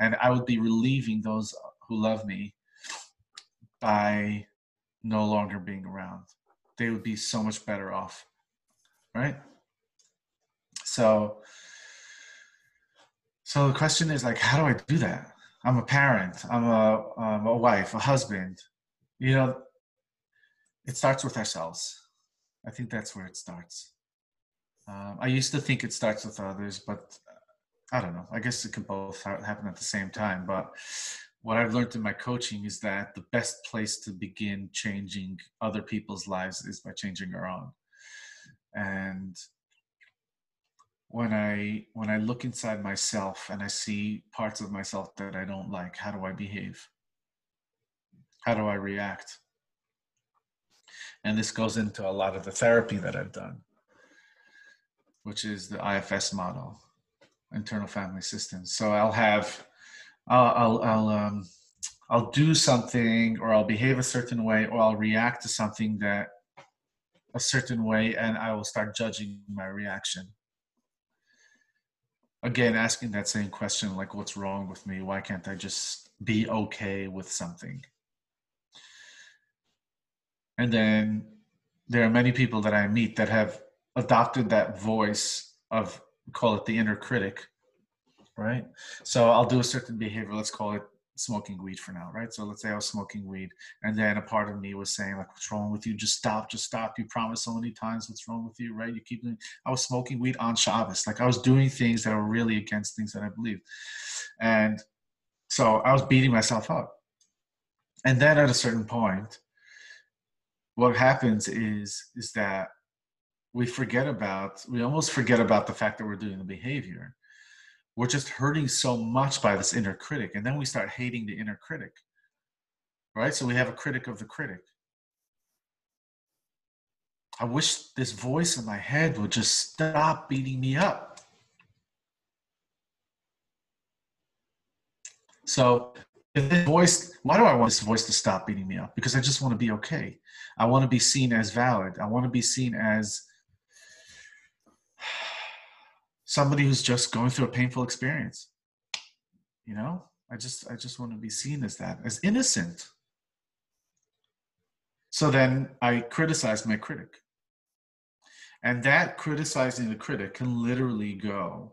And I would be relieving those who love me by no longer being around. They would be so much better off. Right? So so the question is like, how do I do that? I'm a parent. I'm a, a wife, a husband. You know, it starts with ourselves. I think that's where it starts. Um, I used to think it starts with others, but I don't know. I guess it can both happen at the same time. But what I've learned in my coaching is that the best place to begin changing other people's lives is by changing our own. And when I when I look inside myself and I see parts of myself that I don't like, how do I behave? How do I react? And this goes into a lot of the therapy that I've done, which is the IFS model, internal family systems. So I'll have, I'll, I'll, I'll, um, I'll do something, or I'll behave a certain way, or I'll react to something that a certain way, and I will start judging my reaction again asking that same question like what's wrong with me? Why can't i just be okay with something? And then there are many people that i meet that have adopted that voice of call it the inner critic right? So i'll do a certain behavior let's call it smoking weed for now right? So let's say i was smoking weed and then a part of me was saying like what's wrong with you? Just stop just stop. You promised so many times what's wrong with you right? You keep doing i was smoking weed on shabbos. Like i was doing things that were really against things that i believed. And so i was beating myself up. And then at a certain point what happens is is that we forget about we almost forget about the fact that we're doing the behavior we're just hurting so much by this inner critic and then we start hating the inner critic right? So we have a critic of the critic. I wish this voice in my head would just stop beating me up. So if this voice why do i want this voice to stop beating me up? Because i just want to be okay. I want to be seen as valid. I want to be seen as somebody who's just going through a painful experience you know? I just i just want to be seen as that as innocent. So then i criticize my critic. And that criticizing the critic can literally go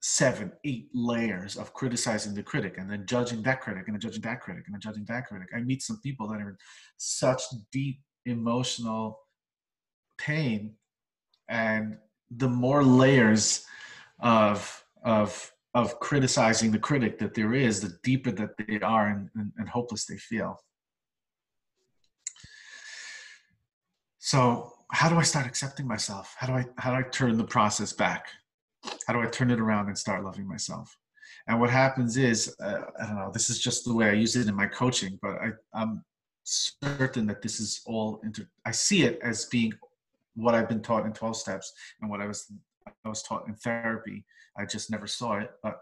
seven eight layers of criticizing the critic and then judging that critic and then judging that critic and then judging that critic. I meet some people that are in such deep emotional pain and the more layers of of of criticizing the critic that there is, the deeper that they are and, and, and hopeless they feel. So how do I start accepting myself? How do I how do I turn the process back? How do I turn it around and start loving myself? And what happens is, uh, I don't know. This is just the way I use it in my coaching, but I, I'm certain that this is all inter. I see it as being what I've been taught in 12 steps and what I was I was taught in therapy. I just never saw it, but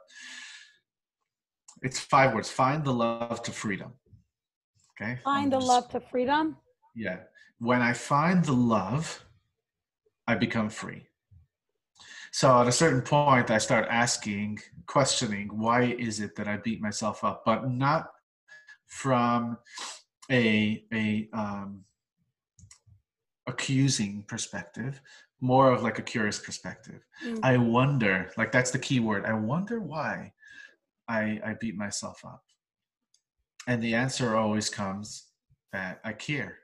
it's five words. Find the love to freedom. Okay. Find the love to freedom. Yeah. When I find the love, I become free. So at a certain point, I start asking, questioning, why is it that I beat myself up? But not from a a um, accusing perspective, more of like a curious perspective. Mm-hmm. I wonder, like that's the key word. I wonder why I I beat myself up. And the answer always comes that I care.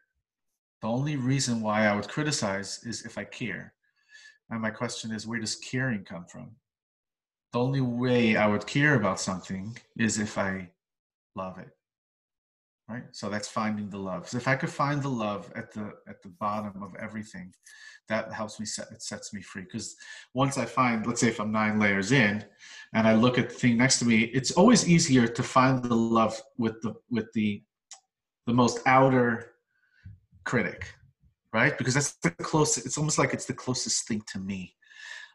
The only reason why I would criticize is if I care. And my question is, where does caring come from? The only way I would care about something is if I love it right? So that's finding the love. So if i could find the love at the at the bottom of everything that helps me set it sets me free. Because once i find let's say if i'm nine layers in and i look at the thing next to me it's always easier to find the love with the with the the most outer critic right? Because that's the closest it's almost like it's the closest thing to me.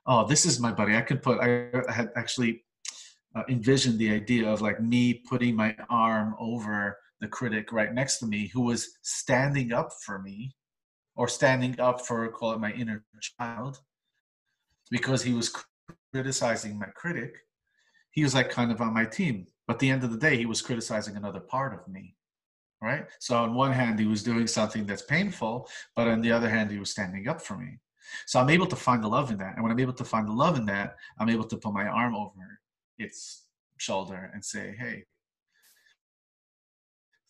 Oh this is my buddy. I could put i, I had actually uh, envisioned the idea of like me putting my arm over the critic right next to me who was standing up for me or standing up for call it my inner child because he was criticizing my critic he was like kind of on my team. But at the end of the day he was criticizing another part of me right? So on one hand he was doing something that's painful but on the other hand he was standing up for me. So i'm able to find the love in that. And when i'm able to find the love in that i'm able to put my arm over its shoulder and say hey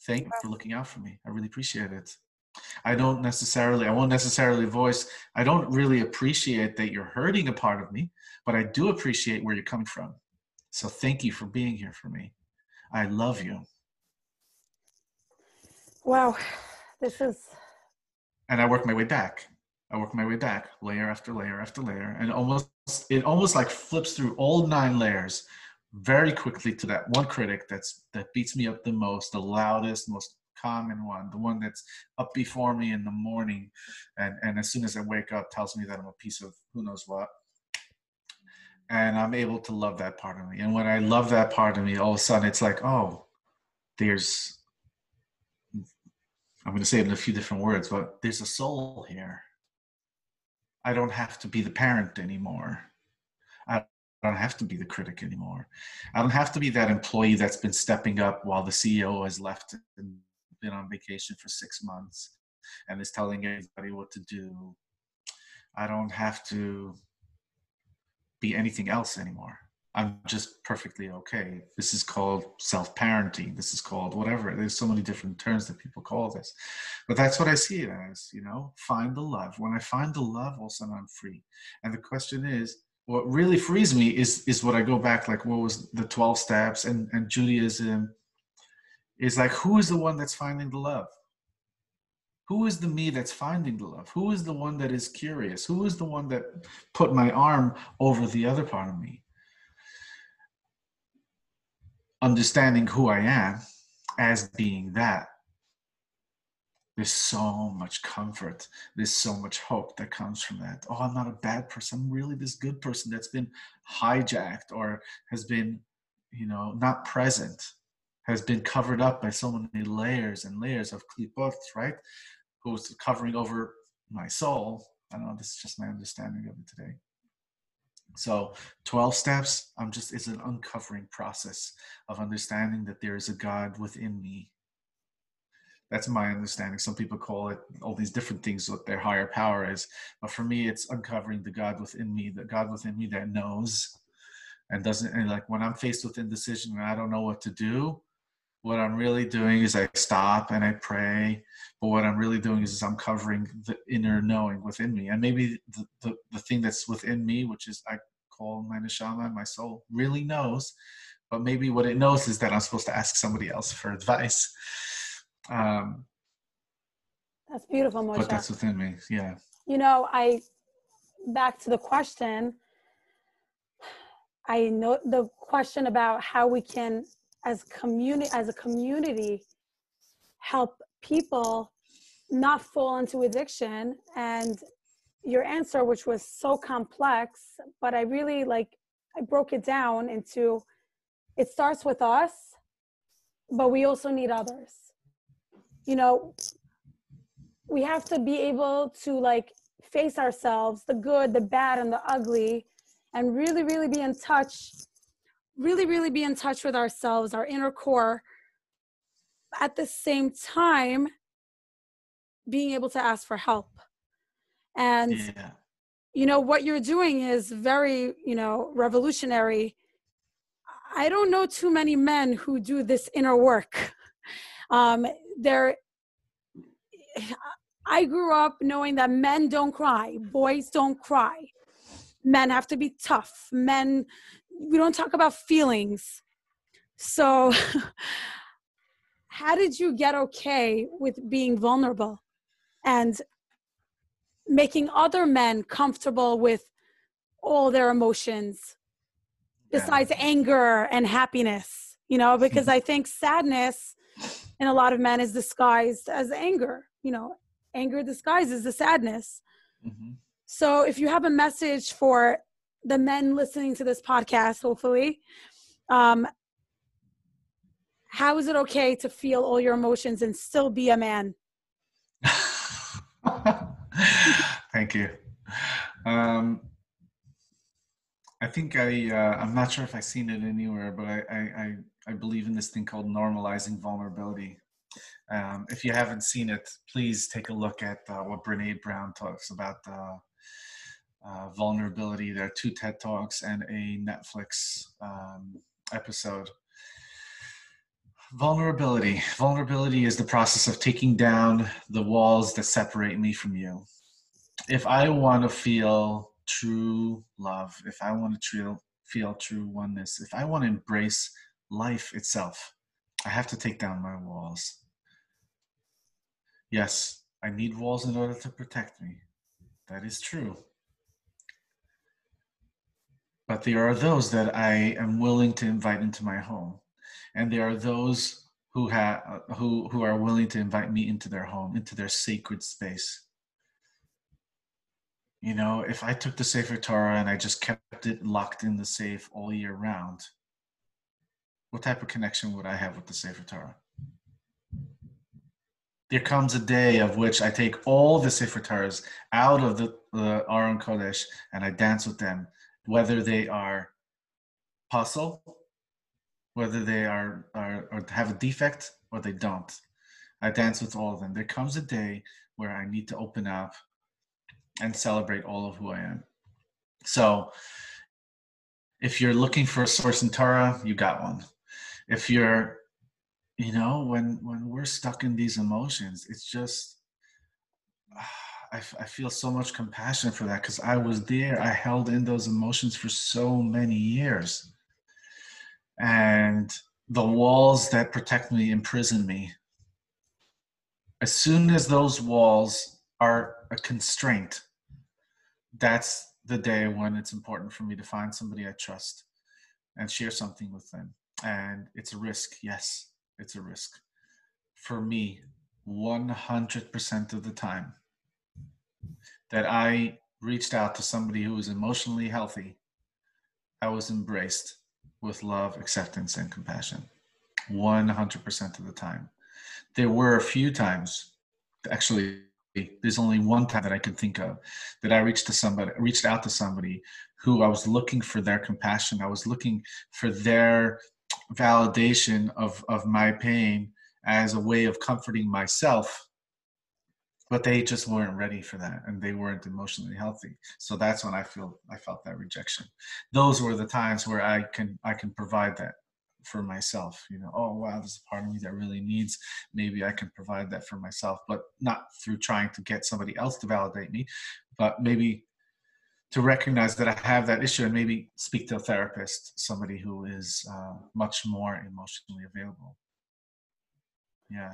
thank you for looking out for me. I really appreciate it. I don't necessarily, I won't necessarily voice, I don't really appreciate that you're hurting a part of me, but I do appreciate where you're coming from. So thank you for being here for me. I love you. Wow, this is. And I work my way back. I work my way back, layer after layer after layer, and almost it almost like flips through all nine layers very quickly to that one critic that's that beats me up the most, the loudest, most common one, the one that's up before me in the morning, and and as soon as I wake up, tells me that I'm a piece of who knows what. And I'm able to love that part of me. And when I love that part of me, all of a sudden it's like, oh, there's I'm going to say it in a few different words, but there's a soul here. I don't have to be the parent anymore. I don't have to be the critic anymore. I don't have to be that employee that's been stepping up while the CEO has left and been on vacation for six months and is telling everybody what to do. I don't have to be anything else anymore. I'm just perfectly okay. This is called self parenting. This is called whatever. There's so many different terms that people call this. But that's what I see it as, you know, find the love. When I find the love, all of a sudden I'm free. And the question is, what really frees me is is what I go back like what was the 12 steps and and Judaism is like who is the one that's finding the love Who is the me that's finding the love? Who is the one that is curious? Who is the one that put my arm over the other part of me? Understanding who I am as being that there's so much comfort. There's so much hope that comes from that. Oh i'm not a bad person. I'm really this good person that's been hijacked or has been you know not present has been covered up by so many layers and layers of klipot right? Who's covering over my soul. I don't know this is just my understanding of it today. So 12 steps i'm just it's an uncovering process of understanding that there is a god within me that's my understanding. Some people call it all these different things what their higher power is. But for me, it's uncovering the God within me, the God within me that knows and doesn't and like when I'm faced with indecision and I don't know what to do, what I'm really doing is I stop and I pray. But what I'm really doing is I'm covering the inner knowing within me. And maybe the, the, the thing that's within me, which is I call my neshama, my soul, really knows. But maybe what it knows is that I'm supposed to ask somebody else for advice um, that's beautiful, Moishe. But that's within me, yeah. You know, I back to the question. I know the question about how we can, as community, as a community, help people not fall into addiction. And your answer, which was so complex, but I really like, I broke it down into. It starts with us, but we also need others you know we have to be able to like face ourselves the good the bad and the ugly and really really be in touch really really be in touch with ourselves our inner core. At the same time being able to ask for help. And yeah. you know what you're doing is very you know revolutionary. I don't know too many men who do this inner work. <laughs> Um, there, I grew up knowing that men don't cry, boys don't cry. Men have to be tough. Men, we don't talk about feelings. So, <laughs> how did you get okay with being vulnerable and making other men comfortable with all their emotions besides yeah. anger and happiness? You know, because <laughs> I think sadness in a lot of men is disguised as anger you know anger disguises the sadness. Mm-hmm. so if you have a message for the men listening to this podcast hopefully um, how is it okay to feel all your emotions and still be a man? <laughs> Thank you. Um, i think i uh, i'm not sure if i've seen it anywhere but I, I I believe in this thing called normalizing vulnerability. Um, if you haven't seen it, please take a look at uh, what Brene Brown talks about uh, uh, vulnerability. There are two TED Talks and a Netflix um, episode. Vulnerability. Vulnerability is the process of taking down the walls that separate me from you. If I want to feel true love, if I want to feel true oneness, if I want to embrace life itself. I have to take down my walls. Yes, I need walls in order to protect me. That is true. But there are those that I am willing to invite into my home. And there are those who have who who are willing to invite me into their home, into their sacred space. You know, if I took the Sefer Torah and I just kept it locked in the safe all year round, what type of connection would I have with the Sefer Torah? There comes a day of which I take all the Sefer Torahs out of the, the Aron Kodesh and I dance with them, whether they are pasul, whether they are, are or have a defect or they don't. I dance with all of them. There comes a day where I need to open up and celebrate all of who I am. So, if you're looking for a source in Torah, you got one if you're you know when when we're stuck in these emotions it's just <sighs> I, I feel so much compassion for that because i was there. I held in those emotions for so many years. And the walls that protect me imprison me. As soon as those walls are a constraint, that's the day when it's important for me to find somebody I trust and share something with them. And it's a risk. Yes, it's a risk. For me, 100% of the time that I reached out to somebody who was emotionally healthy, I was embraced with love, acceptance, and compassion. 100% of the time. There were a few times, actually, there's only one time that I can think of that I reached to somebody, reached out to somebody who I was looking for their compassion. I was looking for their validation of, of my pain as a way of comforting myself but they just weren't ready for that and they weren't emotionally healthy. So that's when i feel i felt that rejection. Those were the times where i can i can provide that for myself you know oh wow there's a part of me that really needs maybe i can provide that for myself but not through trying to get somebody else to validate me but maybe to recognize that i have that issue and maybe speak to a therapist somebody who is uh, much more emotionally available yeah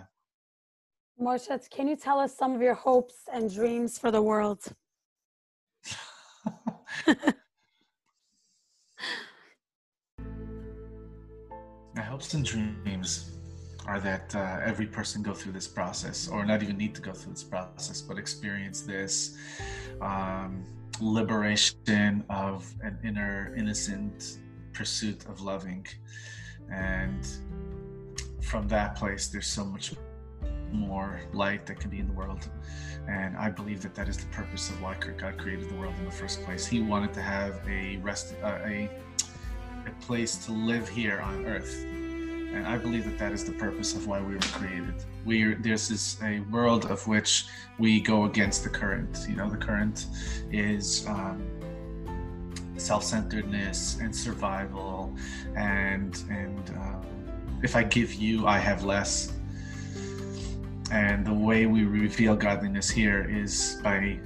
Moishe, can you tell us some of your hopes and dreams for the world? <laughs> My hopes and dreams are that uh, every person go through this process, or not even need to go through this process, but experience this um, liberation of an inner innocent pursuit of loving. And from that place, there's so much more light that can be in the world. And I believe that that is the purpose of why God created the world in the first place. He wanted to have a rest, uh, a, a place to live here on earth. And I believe that that is the purpose of why we were created. We there's this a world of which we go against the current. You know, the current is um, self-centeredness and survival, and and uh, if I give you, I have less and the way we reveal godliness here is by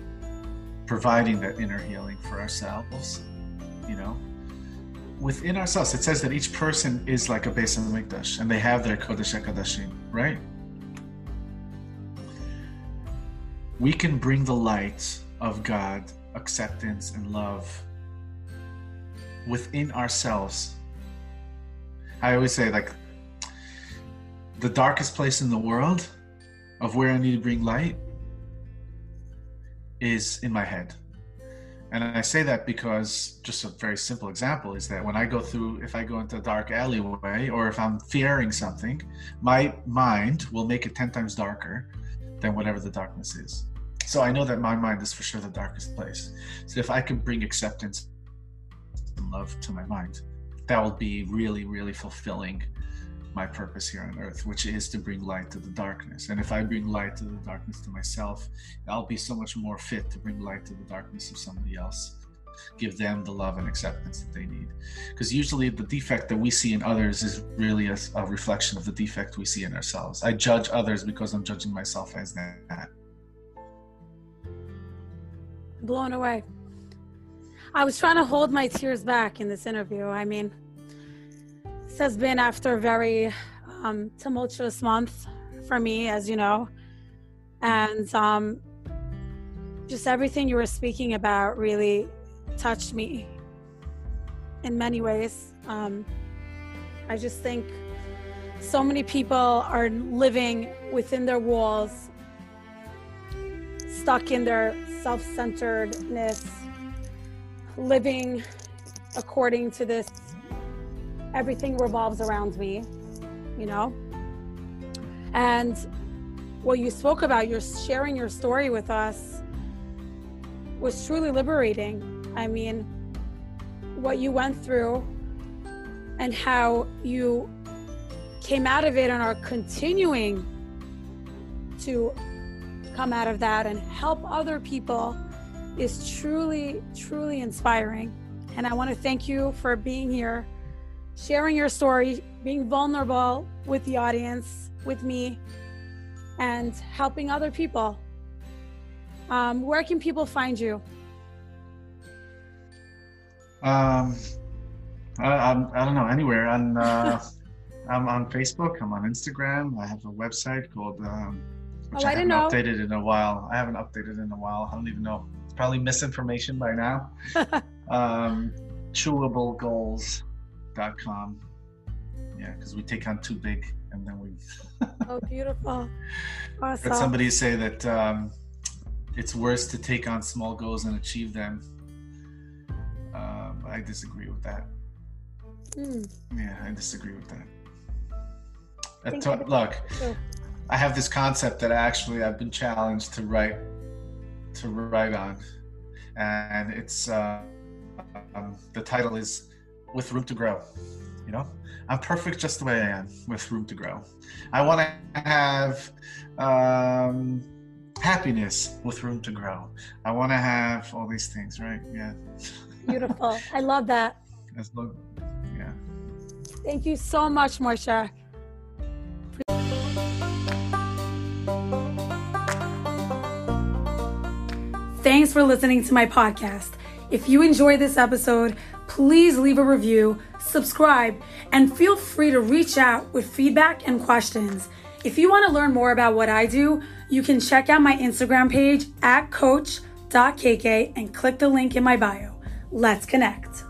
providing that inner healing for ourselves, you know. Within ourselves, it says that each person is like a Beis HaMikdash and they have their Kodesh HaKodashim, right? We can bring the light of God, acceptance, and love within ourselves. I always say, like, the darkest place in the world of where I need to bring light is in my head. And I say that because just a very simple example is that when I go through, if I go into a dark alleyway or if I'm fearing something, my mind will make it 10 times darker than whatever the darkness is. So I know that my mind is for sure the darkest place. So if I can bring acceptance and love to my mind, that will be really, really fulfilling my purpose here on earth, which is to bring light to the darkness. And if I bring light to the darkness to myself, I'll be so much more fit to bring light to the darkness of somebody else. Give them the love and acceptance that they need. Because usually the defect that we see in others is really a, a, reflection of the defect we see in ourselves. I judge others because I'm judging myself as that. Blown away. I was trying to hold my tears back in this interview. I mean, this has been after a very um, tumultuous month for me, as you know. And um, just everything you were speaking about really touched me in many ways. Um, I just think so many people are living within their walls, stuck in their self centeredness, living according to this everything revolves around me, you know? And what you spoke about, you're sharing your story with us, was truly liberating. I mean, what you went through and how you came out of it and are continuing to come out of that and help other people is truly, truly inspiring. And I want to thank you for being here sharing your story, being vulnerable with the audience, with me, and helping other people. Um, where can people find you? Um, I, I'm, I don't know, anywhere. On, uh, <laughs> I'm on Facebook, I'm on Instagram. I have a website called um, which Oh, I I, haven't know. updated in a while. I haven't updated in a while. I don't even know. It's probably misinformation by now. <laughs> um, chewablegoals.com. Yeah, because we take on too big and then we <laughs> oh, beautiful. Awesome. somebody say that um, it's worse to take on small goals and achieve them. Um, I disagree with that. Mm, Yeah, I disagree with that. I it- look, Sure. I have this concept that actually I've been challenged to write to write on, and it's uh, um, the title is "With Room to Grow." You know, I'm perfect just the way I am, with room to grow. I want to have um, happiness with room to grow. I want to have all these things, right? Yeah. Beautiful. I love that. <laughs> Yeah. Thank you so much, Moishe. Thanks for listening to my podcast. If you enjoyed this episode, please leave a review, subscribe, and feel free to reach out with feedback and questions. If you want to learn more about what I do, you can check out my Instagram page at coach.kk and click the link in my bio. Let's connect.